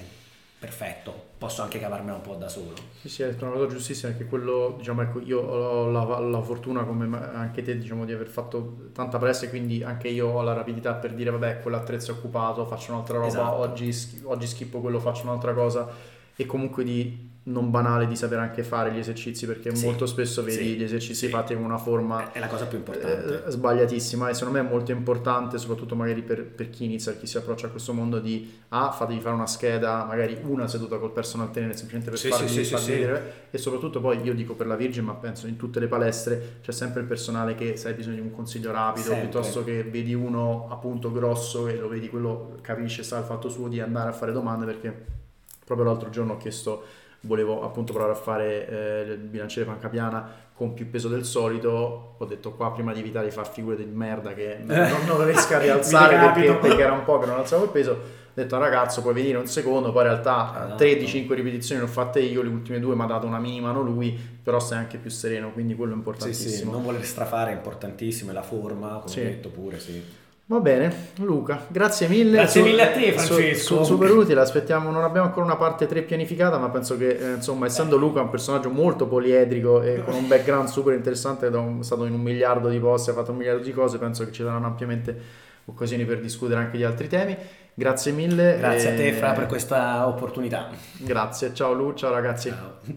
perfetto, posso anche cavarmela un po' da solo. Sì, sì, è una cosa giustissima perché quello, diciamo, ecco, io ho la, la, fortuna come anche te, diciamo, di aver fatto tanta pressa e quindi anche io ho la rapidità per dire, vabbè, quell'attrezzo è occupato, faccio un'altra roba, esatto. oggi, oggi schippo quello, faccio un'altra cosa e comunque di non banale di sapere anche fare gli esercizi perché sì, molto spesso vedi sì, gli esercizi sì. fatti con una forma è la cosa più importante. eh, sbagliatissima e secondo me è molto importante soprattutto magari per, per chi inizia chi si approccia a questo mondo di ah fatevi fare una scheda magari una seduta col personal trainer semplicemente per farvi, farvi vedere e soprattutto poi io dico per la Virgin ma penso in tutte le palestre c'è sempre il personale che se hai bisogno di un consiglio rapido sempre. piuttosto che vedi uno appunto grosso e lo vedi quello capisce sa il fatto suo di andare a fare domande perché proprio l'altro giorno ho chiesto volevo appunto provare a fare eh, il bilanciere pancapiana con più peso del solito ho detto qua prima di evitare di fare figure di merda che non, non riesco a rialzare perché, perché, era un po' che non alzavo il peso ho detto ragazzo puoi venire un secondo poi in realtà esatto. 3 di 5 ripetizioni le ho fatte io le ultime due mi ha dato una mini mano lui però sei anche più sereno quindi quello è importantissimo sì, sì, non voler strafare è importantissimo e la forma come sì. detto pure sì Va bene, Luca, grazie mille. Grazie mille a te, Francesco. Su, su, super utile, aspettiamo, non abbiamo ancora una parte 3 pianificata, ma penso che, eh, insomma, essendo Luca un personaggio molto poliedrico e con un background super interessante, è stato in un miliardo di posti, ha fatto un miliardo di cose, penso che ci saranno ampiamente occasioni per discutere anche di altri temi. Grazie mille. Grazie e... a te, Fra, per questa opportunità. Grazie, ciao Lu, ciao ragazzi. Ciao.